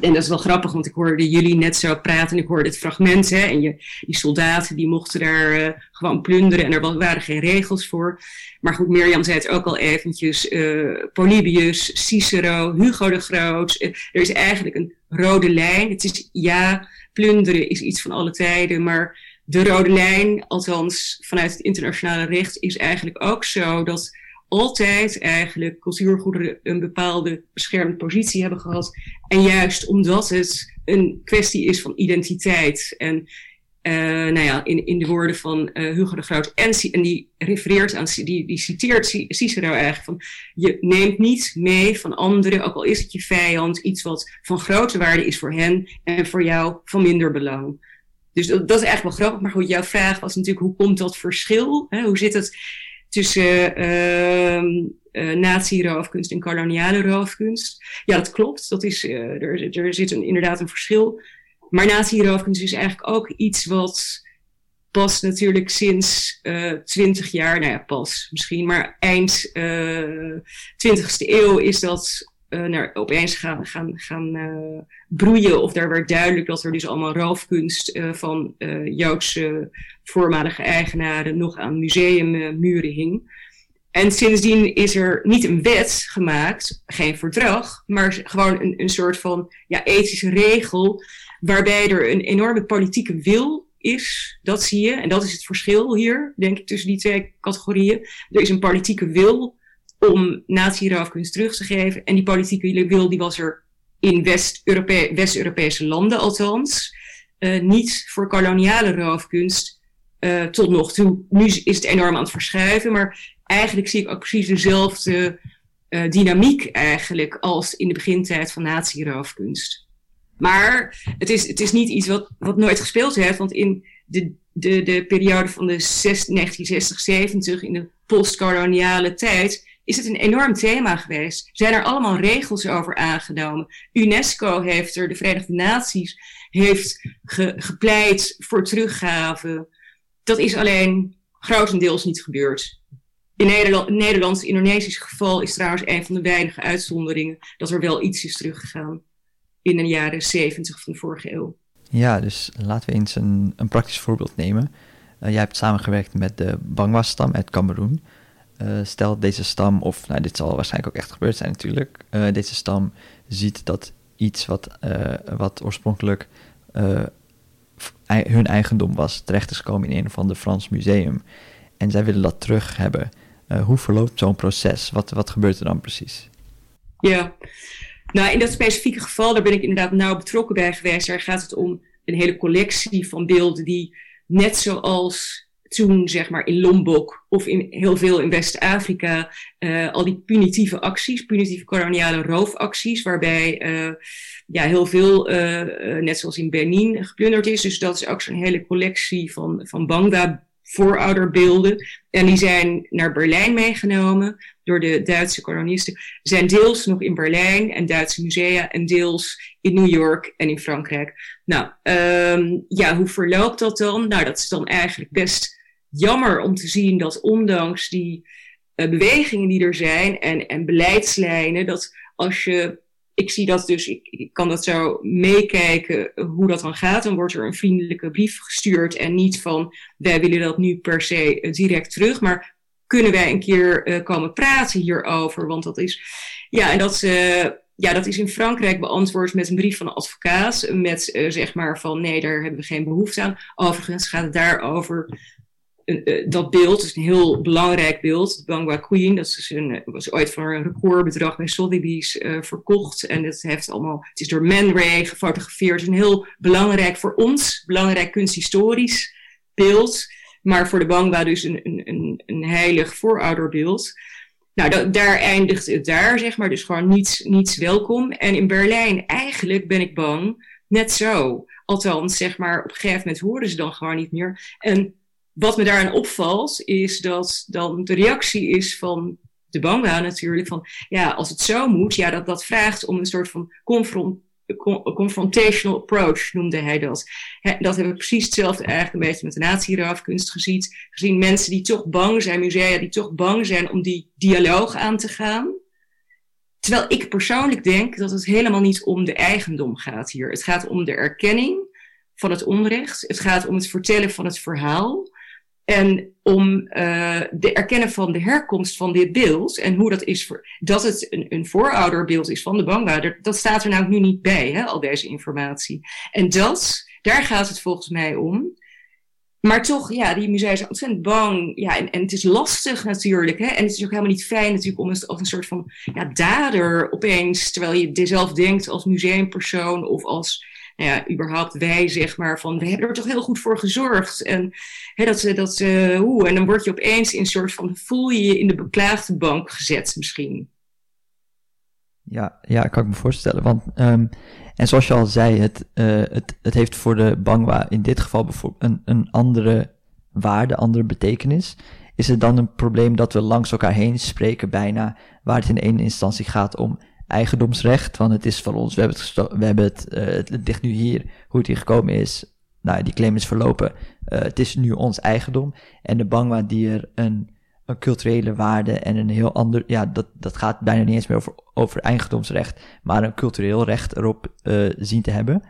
En dat is wel grappig, want ik hoorde jullie net zo praten en ik hoorde het fragment. Hè, en je, die soldaten die mochten daar uh, gewoon plunderen en er waren geen regels voor. Maar goed, Mirjam zei het ook al eventjes. Polybius, Cicero, Hugo de Groot. Er is eigenlijk een rode lijn. Het is, ja, plunderen is iets van alle tijden, maar de rode lijn, althans vanuit het internationale recht, is eigenlijk ook zo dat altijd eigenlijk cultuurgoederen een bepaalde beschermde positie hebben gehad. En juist omdat het een kwestie is van identiteit. En uh, nou ja, in, in de woorden van uh, Hugo de Groot, en, die refereert aan, die, die citeert Cicero eigenlijk van, je neemt niet mee van anderen, ook al is het je vijand, iets wat van grote waarde is voor hen en voor jou van minder belang. Dus dat, is eigenlijk wel grappig. Maar goed, jouw vraag was natuurlijk, hoe komt dat verschil? Hè? Hoe zit het tussen uh, nazi-roofkunst en koloniale roofkunst. Ja, dat klopt. Dat is, er, er zit inderdaad een verschil. Maar nazi-roofkunst is eigenlijk ook iets wat pas natuurlijk sinds twintig jaar, nou ja, pas misschien, maar eind 20e eeuw is dat uh, naar, opeens gaan, gaan, gaan uh, broeien. Of daar werd duidelijk dat er dus allemaal roofkunst uh, van Joodse voormalige eigenaren nog aan museummuren hing. En sindsdien is er niet een wet gemaakt, geen verdrag, maar gewoon een, een soort van ja, ethische regel. Waarbij er een enorme politieke wil is, dat zie je. En dat is het verschil hier, denk ik, tussen die twee categorieën. Er is een politieke wil om nazi-roofkunst terug te geven. En die politieke wil die was er in West-Europese landen althans. Uh, niet voor koloniale roofkunst uh, tot nog toe. Nu is het enorm aan het verschuiven, maar eigenlijk zie ik ook precies dezelfde uh, dynamiek eigenlijk als in de begintijd van nazi-roofkunst. Maar het is, het is niet iets wat, wat nooit gespeeld heeft, want in de, de, de periode van de 1960, 70, in de postkoloniale tijd, is het een enorm thema geweest. Zijn er allemaal regels over aangenomen. UNESCO heeft er, de Verenigde Naties, heeft ge, gepleit voor teruggave. Dat is alleen grotendeels niet gebeurd. In Nederland, Nederlands, Indonesisch geval is trouwens een van de weinige uitzonderingen dat er wel iets is teruggegaan in de jaren 70 van de vorige eeuw. Ja, dus laten we eens een, een praktisch voorbeeld nemen. Uh, jij hebt samengewerkt met de Bangwa-stam uit Cameroen. Uh, stel deze stam, of nou, dit zal waarschijnlijk ook echt gebeurd zijn natuurlijk, uh, deze stam ziet dat iets wat, wat oorspronkelijk hun eigendom was, terecht is gekomen in een of ander Frans museum. En zij willen dat terug hebben. hoe verloopt zo'n proces? Wat, wat gebeurt er dan precies? Ja, nou in dat specifieke geval, daar ben ik inderdaad nauw betrokken bij geweest. Daar gaat het om een hele collectie van beelden die net zoals toen zeg maar in Lombok of in heel veel in West-Afrika uh, al die punitieve acties, punitieve koloniale roofacties, waarbij uh, ja, heel veel, uh, net zoals in Benin, geplunderd is. Dus dat is ook zo'n hele collectie van, van Bangda voorouderbeelden. En die zijn naar Berlijn meegenomen door de Duitse kolonisten. Zijn deels nog in Berlijn en Duitse musea en deels in New York en in Frankrijk. Nou, um, ja, hoe verloopt dat dan? Nou, dat is dan eigenlijk best jammer om te zien dat ondanks die uh, bewegingen die er zijn en, en beleidslijnen, dat als je, ik zie dat dus, ik, kan dat zo meekijken hoe dat dan gaat, dan wordt er een vriendelijke brief gestuurd en niet van wij willen dat nu per se uh, direct terug, maar kunnen wij een keer uh, komen praten hierover? Want dat is, ja, en dat, ja, dat is in Frankrijk beantwoord met een brief van een advocaat. Met zeg maar van nee, daar hebben we geen behoefte aan. Overigens gaat het daarover dat beeld is een heel belangrijk beeld. De Bangwa Queen, dat is een, was ooit voor een recordbedrag bij Sotheby's uh, verkocht. En het, heeft allemaal, het is door Man Ray gefotografeerd. Een heel belangrijk voor ons, belangrijk kunsthistorisch beeld. Maar voor de Bangwa dus een, een, een heilig voorouderbeeld. Nou, daar eindigt het daar, zeg maar. Dus gewoon niets, niets welkom. En in Berlijn, eigenlijk ben ik bang, net zo. Althans, zeg maar, op een gegeven moment horen ze dan gewoon niet meer. En wat me daarin opvalt, is dat dan de reactie is van de Bangwa natuurlijk, van ja, als het zo moet, ja, dat, dat vraagt om een soort van confront, confrontational approach, noemde hij dat. dat hebben we precies hetzelfde eigenlijk een beetje met de nazi-raafkunst gezien. Gezien mensen die toch bang zijn, musea die toch bang zijn om die dialoog aan te gaan. Terwijl ik persoonlijk denk dat het helemaal niet om de eigendom gaat hier. Het gaat om de erkenning van het onrecht. Het gaat om het vertellen van het verhaal. En om uh, de erkennen van de herkomst van dit beeld en hoe dat is, voor, dat het een, een voorouderbeeld is van de bangwaarder, dat staat er nou nu niet bij, hè, al deze informatie. En dat, daar gaat het volgens mij om. Maar toch, ja, die musea zijn ontzettend bang. Ja, en, en het is lastig natuurlijk. Hè? En het is ook helemaal niet fijn natuurlijk om als een soort van ja, dader opeens, terwijl je zelf denkt als museumpersoon of als ja, überhaupt wij, zeg maar, van we hebben er toch heel goed voor gezorgd. En, hè, dat, dat, uh, hoe, en dan word je opeens in een soort van, voel je je in de beklaagde bank gezet misschien. Ja, ja, kan ik me voorstellen. Want, um, en zoals je al zei, het, uh, het, het heeft voor de Bangwa in dit geval bijvoorbeeld een, een andere waarde, andere betekenis. Is het dan een probleem dat we langs elkaar heen spreken bijna, waar het in één instantie gaat om eigendomsrecht, want het is van ons, we hebben het, we hebben het, uh, ligt nu hier, hoe het hier gekomen is, nou, die claim is verlopen, uh, het is nu ons eigendom, en de Bangwa die er een, een culturele waarde en een heel ander, ja, dat, dat gaat bijna niet eens meer over, over eigendomsrecht, maar een cultureel recht erop uh, zien te hebben.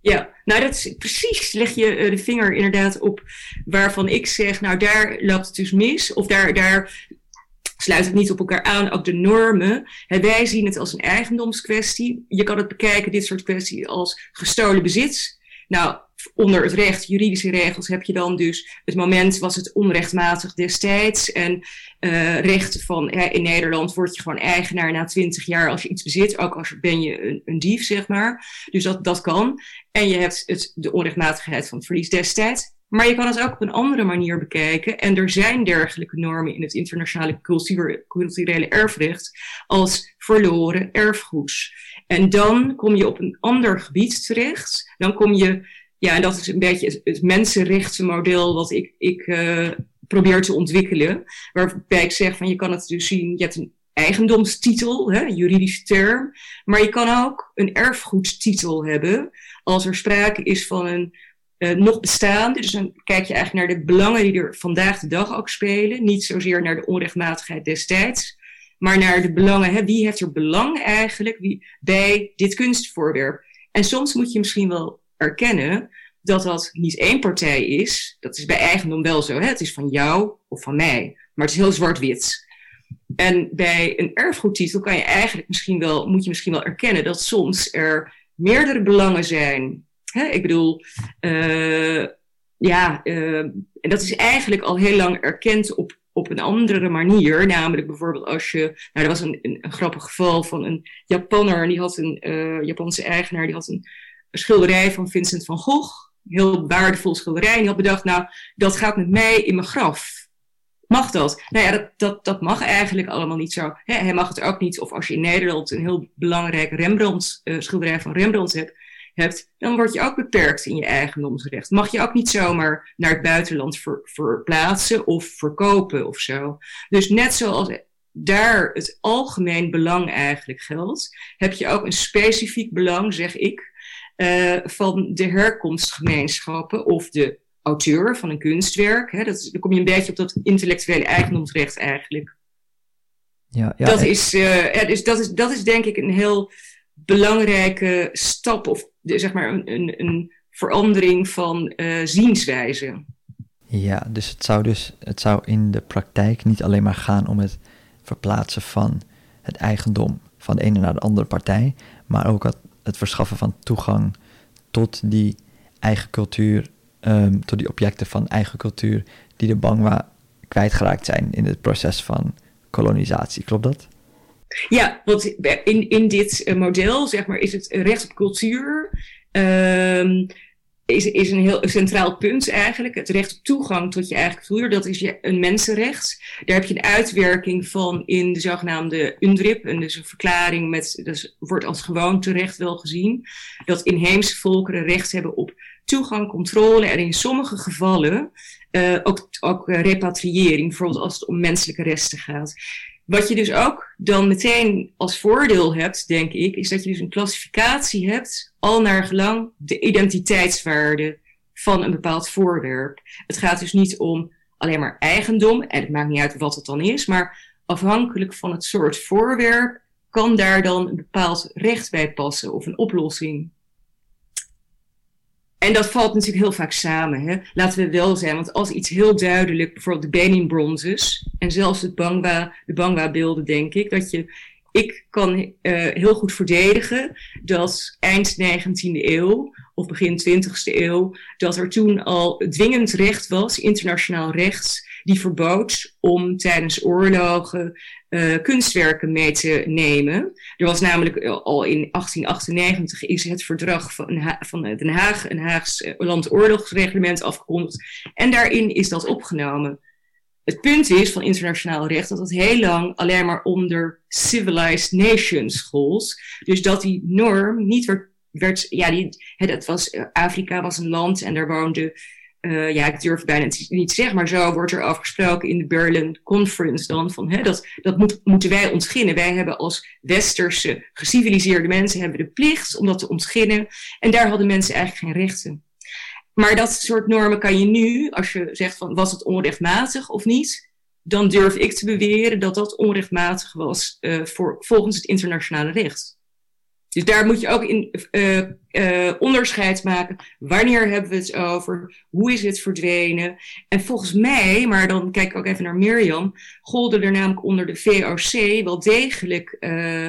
Ja, nou dat is precies, leg je de vinger inderdaad op waarvan ik zeg, nou daar loopt het dus mis, of daar, daar sluit het niet op elkaar aan. Ook de normen. wij zien het als een eigendomskwestie. Je kan het bekijken, dit soort kwesties, als gestolen bezit. Nou, onder het recht, juridische regels, heb je dan dus het moment was het onrechtmatig destijds. En uh, recht van in Nederland word je gewoon eigenaar na twintig jaar als je iets bezit, ook als ben je een, een, dief, zeg maar. Dus dat, dat kan. En je hebt het, de onrechtmatigheid van het verlies destijds. Maar je kan het ook op een andere manier bekijken. En er zijn dergelijke normen in het internationale culturele erfrecht als verloren erfgoed. En dan kom je op een ander gebied terecht. Dan kom je, ja, en dat is een beetje het, mensenrechtenmodel wat ik, ik uh, probeer te ontwikkelen. Waarbij ik zeg van je kan het dus zien, je hebt een eigendomstitel, hè, juridische term. Maar je kan ook een erfgoedstitel hebben als er sprake is van een uh, nog bestaande. Dus dan kijk je eigenlijk naar de belangen die er vandaag de dag ook spelen. Niet zozeer naar de onrechtmatigheid destijds, maar naar de belangen. Hè, wie heeft er belang eigenlijk bij dit kunstvoorwerp? En soms moet je misschien wel erkennen dat dat niet één partij is. Dat is bij eigendom wel zo. Hè? Het is van jou of van mij. Maar het is heel zwart-wit. En bij een erfgoedtitel kan je eigenlijk misschien wel, moet je misschien wel erkennen dat soms er meerdere belangen zijn Hè? Ik bedoel, uh, ja, uh, en dat is eigenlijk al heel lang erkend op, op een andere manier. Namelijk bijvoorbeeld als je, nou, er was een, een, grappig geval van een Japanner, die had een uh, Japanse eigenaar, die had een, schilderij van Vincent van Gogh. Heel waardevol schilderij. En die had bedacht, nou, dat gaat met mij in mijn graf. Mag dat? Nou ja, dat, dat, dat mag eigenlijk allemaal niet zo. Hij mag het ook niet. Of als je in Nederland een heel belangrijk Rembrandt, schilderij van Rembrandt hebt, hebt, dan word je ook beperkt in je eigendomsrecht. Mag je ook niet zomaar naar het buitenland ver, verplaatsen of verkopen of zo. Dus net zoals daar het algemeen belang eigenlijk geldt, heb je ook een specifiek belang, zeg ik, uh, van de herkomstgemeenschappen of de auteur van een kunstwerk. Hè, dat, dan kom je een beetje op dat intellectuele eigendomsrecht eigenlijk. Ja, ja, dat, is, uh, ja, dus dat, is, dat is denk ik een heel belangrijke stap of zeg maar een, een, een verandering van uh, zienswijze. Ja, dus het zou dus het zou in de praktijk niet alleen maar gaan om het verplaatsen van het eigendom van de ene naar de andere partij, maar ook het, het verschaffen van toegang tot die eigen cultuur, um, tot die objecten van eigen cultuur die de Bangwa kwijtgeraakt zijn in het proces van kolonisatie. Klopt dat? Ja, want in, in dit eh, model zeg maar, is het recht op cultuur. Ehm, is, is een heel centraal punt eigenlijk. Het recht op toegang tot je eigen cultuur, dat is je, een mensenrecht. Daar heb je een uitwerking van in de zogenaamde UNDRIP, en dus een verklaring met, dat wordt als gewoon terecht wel gezien, dat inheemse volkeren recht hebben op toegang, controle en in sommige gevallen uh, ook, ook repatriëring, bijvoorbeeld als het om menselijke resten gaat. Wat je dus ook dan meteen als voordeel hebt, denk ik, is dat je dus een klassificatie hebt, al naar gelang de identiteitswaarde van een bepaald voorwerp. Het gaat dus niet om alleen maar eigendom, en het maakt niet uit wat het dan is, maar afhankelijk van het soort voorwerp kan daar dan een bepaald recht bij passen of een oplossing. En dat valt natuurlijk heel vaak samen. Hè? Laten we wel zijn, want als iets heel duidelijk, bijvoorbeeld de Benin bronzes en zelfs het Bangwa, de Bangwa beelden, denk ik, dat je, ik kan uh, heel goed verdedigen dat eind 19e eeuw of begin 20e eeuw, dat er toen al dwingend recht was, internationaal recht, die verbood om tijdens oorlogen uh, kunstwerken mee te nemen. Er was namelijk eh, al in 1898 is het verdrag van, van Den Haag, een Haags uh, landoorlogsreglement afgekondigd. En daarin is dat opgenomen. Het punt is van internationaal recht dat het heel lang alleen maar onder civilized nations gold. Dus dat die norm niet werd, werd ja, die, het, was, Afrika was een land en daar woonden uh, ja, ik durf bijna niet te zeggen, maar zo wordt er afgesproken in de Berlin Conference dan van hè, dat, dat moet, moeten wij ontginnen. Wij hebben als westerse geciviliseerde mensen hebben de plicht om dat te ontginnen. En daar hadden mensen eigenlijk geen rechten. Maar dat soort normen kan je nu, als je zegt van was het onrechtmatig of niet, dan durf ik te beweren dat dat onrechtmatig was voor, volgens het internationale recht. Dus daar moet je ook in uh, uh, onderscheid maken. Wanneer hebben we het over? Hoe is het verdwenen? En volgens mij, maar dan kijk ik ook even naar Mirjam, golden er namelijk onder de VOC wel degelijk uh,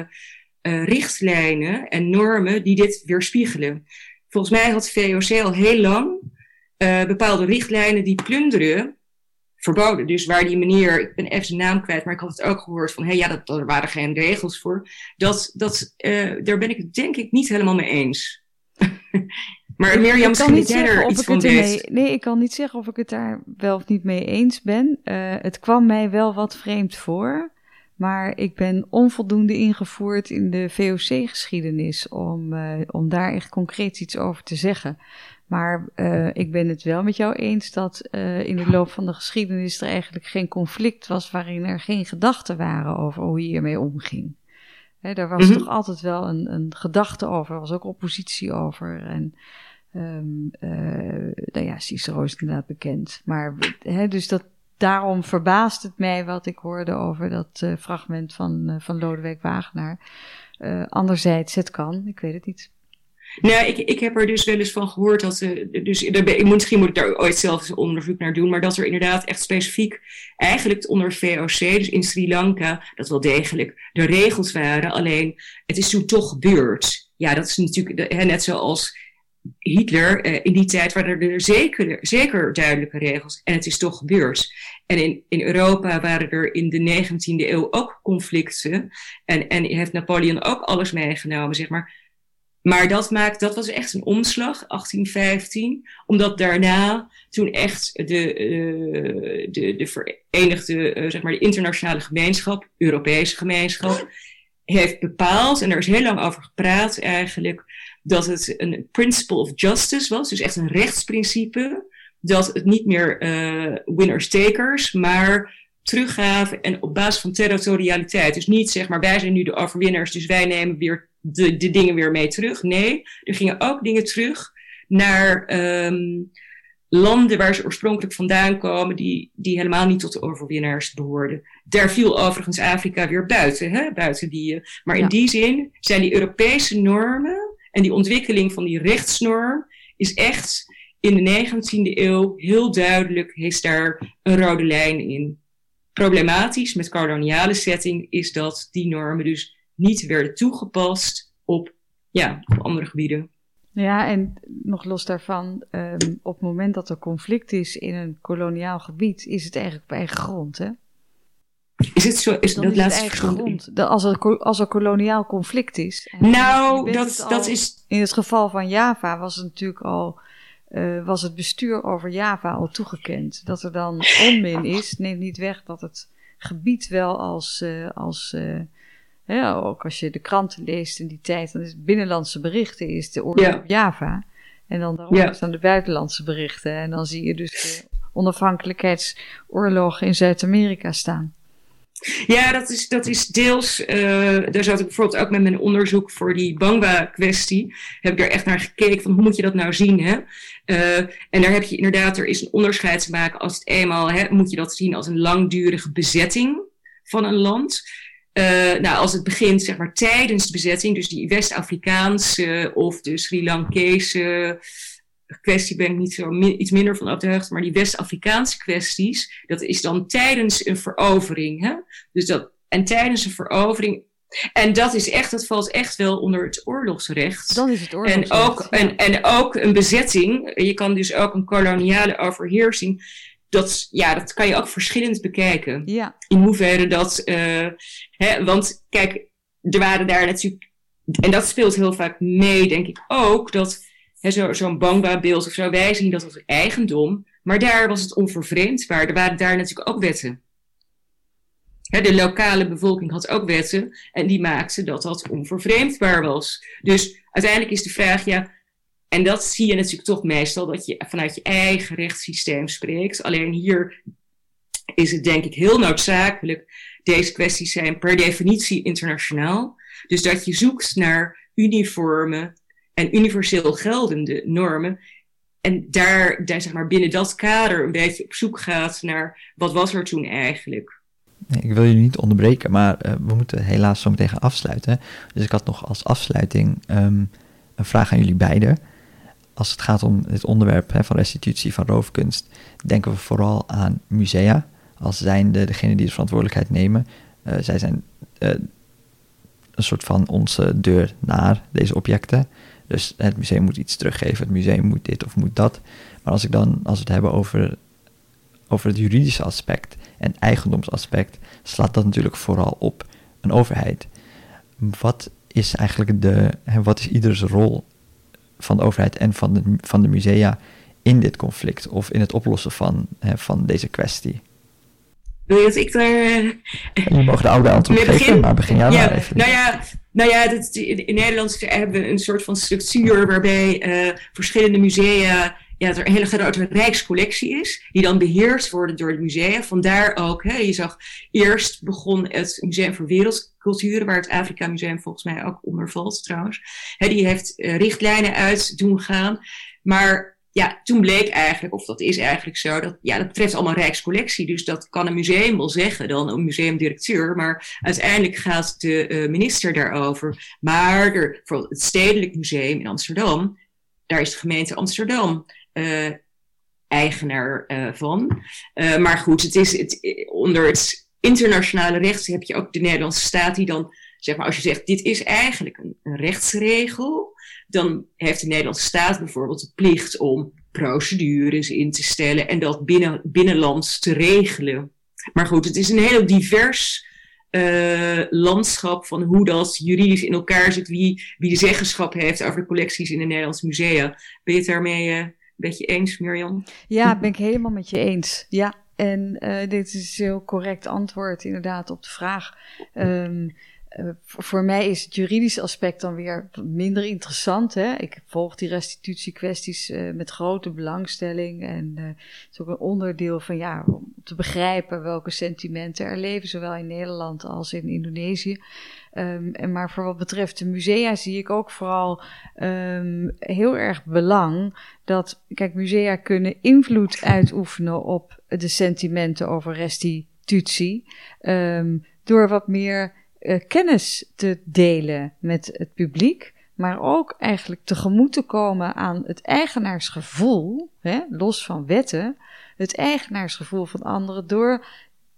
richtlijnen en normen die dit weerspiegelen. Volgens mij had VOC al heel lang bepaalde richtlijnen die plunderen verboden. Dus waar die meneer, ik ben even zijn naam kwijt, maar ik had het ook gehoord van, hé, hey, ja, dat, er waren geen regels voor. Dat, dat, uh, daar ben ik het denk ik niet helemaal mee eens. (laughs) maar Mirjam, misschien niet er iets van weet. nee, ik kan niet zeggen of ik het daar wel of niet mee eens ben. Uh, het kwam mij wel wat vreemd voor. Maar ik ben onvoldoende ingevoerd in de VOC-geschiedenis om, uh, om daar echt concreet iets over te zeggen. Maar uh, ik ben het wel met jou eens dat uh, in de loop van de geschiedenis er eigenlijk geen conflict was waarin er geen gedachten waren over hoe je hiermee omging. Hè, daar was mm -hmm. toch altijd wel een, een gedachte over, er was ook oppositie over. En um, uh, nou ja, Cicero is inderdaad bekend. Maar hè, dus dat, daarom verbaast het mij wat ik hoorde over dat fragment van, van Lodewijk Wagenaar. anderzijds, het kan, ik weet het niet. Nou, ik, ik heb er dus wel eens van gehoord dat ze. Dus misschien moet ik daar ooit zelf onderzoek naar doen. Maar dat er inderdaad echt specifiek. Eigenlijk onder VOC, dus in Sri Lanka. dat wel degelijk de regels waren. Alleen het is toen toch gebeurd. Ja, dat is natuurlijk net zoals Hitler. Eh, in die tijd waren er zeker, zeker duidelijke regels. En het is toch gebeurd. En in, in Europa waren er in de 19e eeuw ook conflicten. En, en heeft Napoleon ook alles meegenomen, zeg maar. Maar dat, maakt, dat was echt een omslag, 1815. Omdat daarna toen echt de, uh, de, de Verenigde, uh, zeg maar de internationale gemeenschap, Europese gemeenschap, heeft bepaald, en er is heel lang over gepraat eigenlijk, dat het een principle of justice was. Dus echt een rechtsprincipe. Dat het niet meer uh, winners-takers, maar teruggaven en op basis van territorialiteit. Dus niet zeg maar, wij zijn nu de overwinnaars, dus wij nemen weer de, de dingen weer mee terug. Nee, er gingen ook dingen terug naar um, landen waar ze oorspronkelijk vandaan komen, die, die helemaal niet tot de overwinnaars behoorden. Daar viel overigens Afrika weer buiten, hè? buiten die. Eh, maar in ja. die zin zijn die Europese normen en die ontwikkeling van die rechtsnorm is echt in de 19e eeuw heel duidelijk, is daar een rode lijn in. Problematisch met koloniale setting is dat die normen dus niet werden toegepast op, ja, op andere gebieden. Ja, en nog los daarvan, ehm, op het moment dat er conflict is in een koloniaal gebied, is het eigenlijk op eigen grond, hè? Is het zo? Is Dan dat is het eigen grond. De- als, er, als er koloniaal conflict is. Nou, dat, al- dat is. In het geval van Java was het natuurlijk al, eh, was het bestuur over Java al toegekend. Dat er dan onmin is, neemt niet weg dat het gebied wel als, eh, als eh, hè, ook als je de kranten leest in die tijd, dan is binnenlandse berichten is de oorlog Ja. op Java. En dan daaronder Ja. staan de buitenlandse berichten. En dan zie je dus de onafhankelijkheidsoorlogen in Zuid-Amerika staan. Ja, dat is, dat is deels. eh, daar zat ik bijvoorbeeld ook met mijn onderzoek voor die Bangba-kwestie. Heb ik er echt naar gekeken van hoe moet je dat nou zien, hè? Eh, en daar heb je inderdaad, er is een onderscheid te maken als het eenmaal, hè, moet je dat zien als een langdurige bezetting van een land. Eh, nou, als het begint, zeg maar, tijdens de bezetting, dus die West-Afrikaanse of de Sri Lankese kwestie ben ik niet zo iets minder van op de hoogte, maar die West-Afrikaanse kwesties, dat is dan tijdens een verovering. Hè? Dus dat, en tijdens een verovering, en dat is echt, dat valt echt wel onder het oorlogsrecht. Dan is het En oorlogsrecht. ook, ja. en, en ook een bezetting. Je kan dus ook een koloniale overheersing. Dat, ja, dat kan je ook verschillend bekijken. ja. In hoeverre dat. eh, hè, want kijk, er waren daar natuurlijk. En dat speelt heel vaak mee, denk ik ook. Dat hè, zo- zo'n Bangba-beeld of zo, wij zien dat als eigendom. Maar daar was het onvervreemdbaar. Er waren daar natuurlijk ook wetten. Hè, de lokale bevolking had ook wetten. En die maakten dat dat onvervreemdbaar was. Dus uiteindelijk is de vraag, ja. En dat zie je natuurlijk toch meestal, dat je vanuit je eigen rechtssysteem spreekt. Alleen hier is het denk ik heel noodzakelijk. Deze kwesties zijn per definitie internationaal. Dus dat je zoekt naar uniforme en universeel geldende normen. En daar, daar zeg maar binnen dat kader een beetje op zoek gaat naar wat was er toen eigenlijk. Ik wil jullie niet onderbreken, maar eh, we moeten helaas zo meteen afsluiten. Dus ik had nog als afsluiting ehm, een vraag aan jullie beiden. Als het gaat om het onderwerp hè, van restitutie van roofkunst, denken we vooral aan musea. Als zijnde degene die de verantwoordelijkheid nemen. Eh, zij zijn eh, een soort van onze deur naar deze objecten. Dus het museum moet iets teruggeven, het museum moet dit of moet dat. Maar als ik dan, als we het hebben over, over het juridische aspect en eigendomsaspect, slaat dat natuurlijk vooral op een overheid. Wat is eigenlijk de, wat is ieders rol van de overheid en van de, van de musea in dit conflict of in het oplossen van, hè, van deze kwestie? Wil je dat ik daar. eh, Je mag de oude antwoord Met geven, begin- maar begin jij ja, maar even. Nou ja, nou ja dat, in, in Nederland hebben we een soort van structuur waarbij eh, verschillende musea. Ja, dat er een hele grote rijkscollectie is, die dan beheerst worden door de musea. Vandaar ook, hè, je zag, eerst begon het Museum voor Wereldculturen, waar het Afrika Museum volgens mij ook onder valt trouwens. Hè, die heeft eh, richtlijnen uit doen gaan. Maar ja, toen bleek eigenlijk, of dat is eigenlijk zo, dat, ja, dat betreft allemaal Rijkscollectie. Dus dat kan een museum wel zeggen, dan een museumdirecteur. Maar uiteindelijk gaat de eh, minister daarover. Maar er, bijvoorbeeld het Stedelijk Museum in Amsterdam, daar is de gemeente Amsterdam eh, eigenaar eh, van. Eh, maar goed, het is het, onder het internationale recht heb je ook de Nederlandse staat die dan, zeg maar, als je zegt, dit is eigenlijk een, rechtsregel dan heeft de Nederlandse staat bijvoorbeeld de plicht om procedures in te stellen en dat binnen, binnenlands te regelen. Maar goed, het is een heel divers landschap van hoe dat juridisch in elkaar zit, wie, wie de zeggenschap heeft over de collecties in de Nederlandse musea. Ben je het daarmee beetje eens, Mirjam? Ja, ben ik helemaal met je eens. Ja, en eh, dit is een heel correct antwoord inderdaad op de vraag. Ehm, eh, voor mij is het juridische aspect dan weer minder interessant. Hè? Ik volg die restitutiekwesties eh, met grote belangstelling. En het is ook een onderdeel van ja, om te begrijpen welke sentimenten er leven, zowel in Nederland als in Indonesië. Ehm, maar voor wat betreft de musea zie ik ook vooral ehm, heel erg belang dat, kijk, musea kunnen invloed uitoefenen op de sentimenten over restitutie. ehm, door wat meer eh, kennis te delen met het publiek. Maar ook eigenlijk tegemoet te komen aan het eigenaarsgevoel, hè, los van wetten, het eigenaarsgevoel van anderen door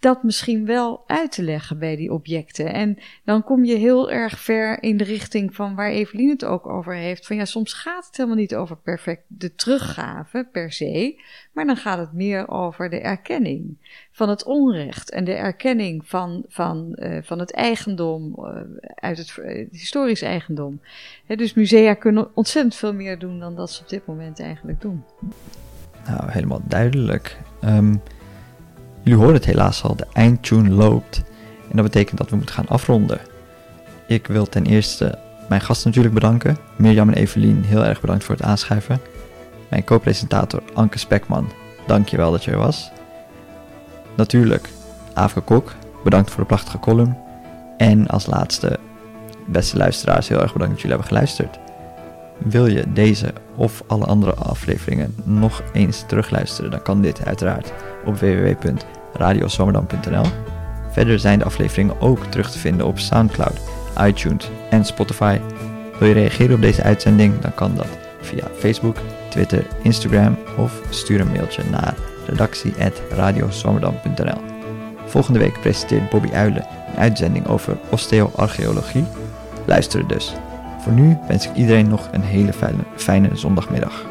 dat misschien wel uit te leggen bij die objecten. En dan kom je heel erg ver in de richting van waar Evelien het ook over heeft. Van ja, soms gaat het helemaal niet over perfect de teruggave per se, maar dan gaat het meer over de erkenning van het onrecht en de erkenning van, van, uh, van het eigendom, uh, uit het, uh, historisch eigendom. Dus musea kunnen ontzettend veel meer doen dan dat ze op dit moment eigenlijk doen. Nou, helemaal duidelijk. Um, jullie horen het helaas al, de eindtune loopt. En dat betekent dat we moeten gaan afronden. Ik wil ten eerste mijn gasten natuurlijk bedanken. Mirjam en Evelien, heel erg bedankt voor het aanschuiven. Mijn co-presentator Anke Spekman, dankjewel dat je er was. Natuurlijk, Aafke Kok, bedankt voor de prachtige column. En als laatste, beste luisteraars, heel erg bedankt dat jullie hebben geluisterd. Wil je deze of alle andere afleveringen nog eens terugluisteren, dan kan dit uiteraard op www.radiosomerdam.nl. Verder zijn de afleveringen ook terug te vinden op SoundCloud, iTunes en Spotify. Wil je reageren op deze uitzending, dan kan dat via Facebook, Twitter, Instagram of stuur een mailtje naar redactie.radiosomerdam.nl. Volgende week presenteert Bobby Uilen een uitzending over osteoarcheologie. Luister dus. Voor nu wens ik iedereen nog een hele fijne zondagmiddag.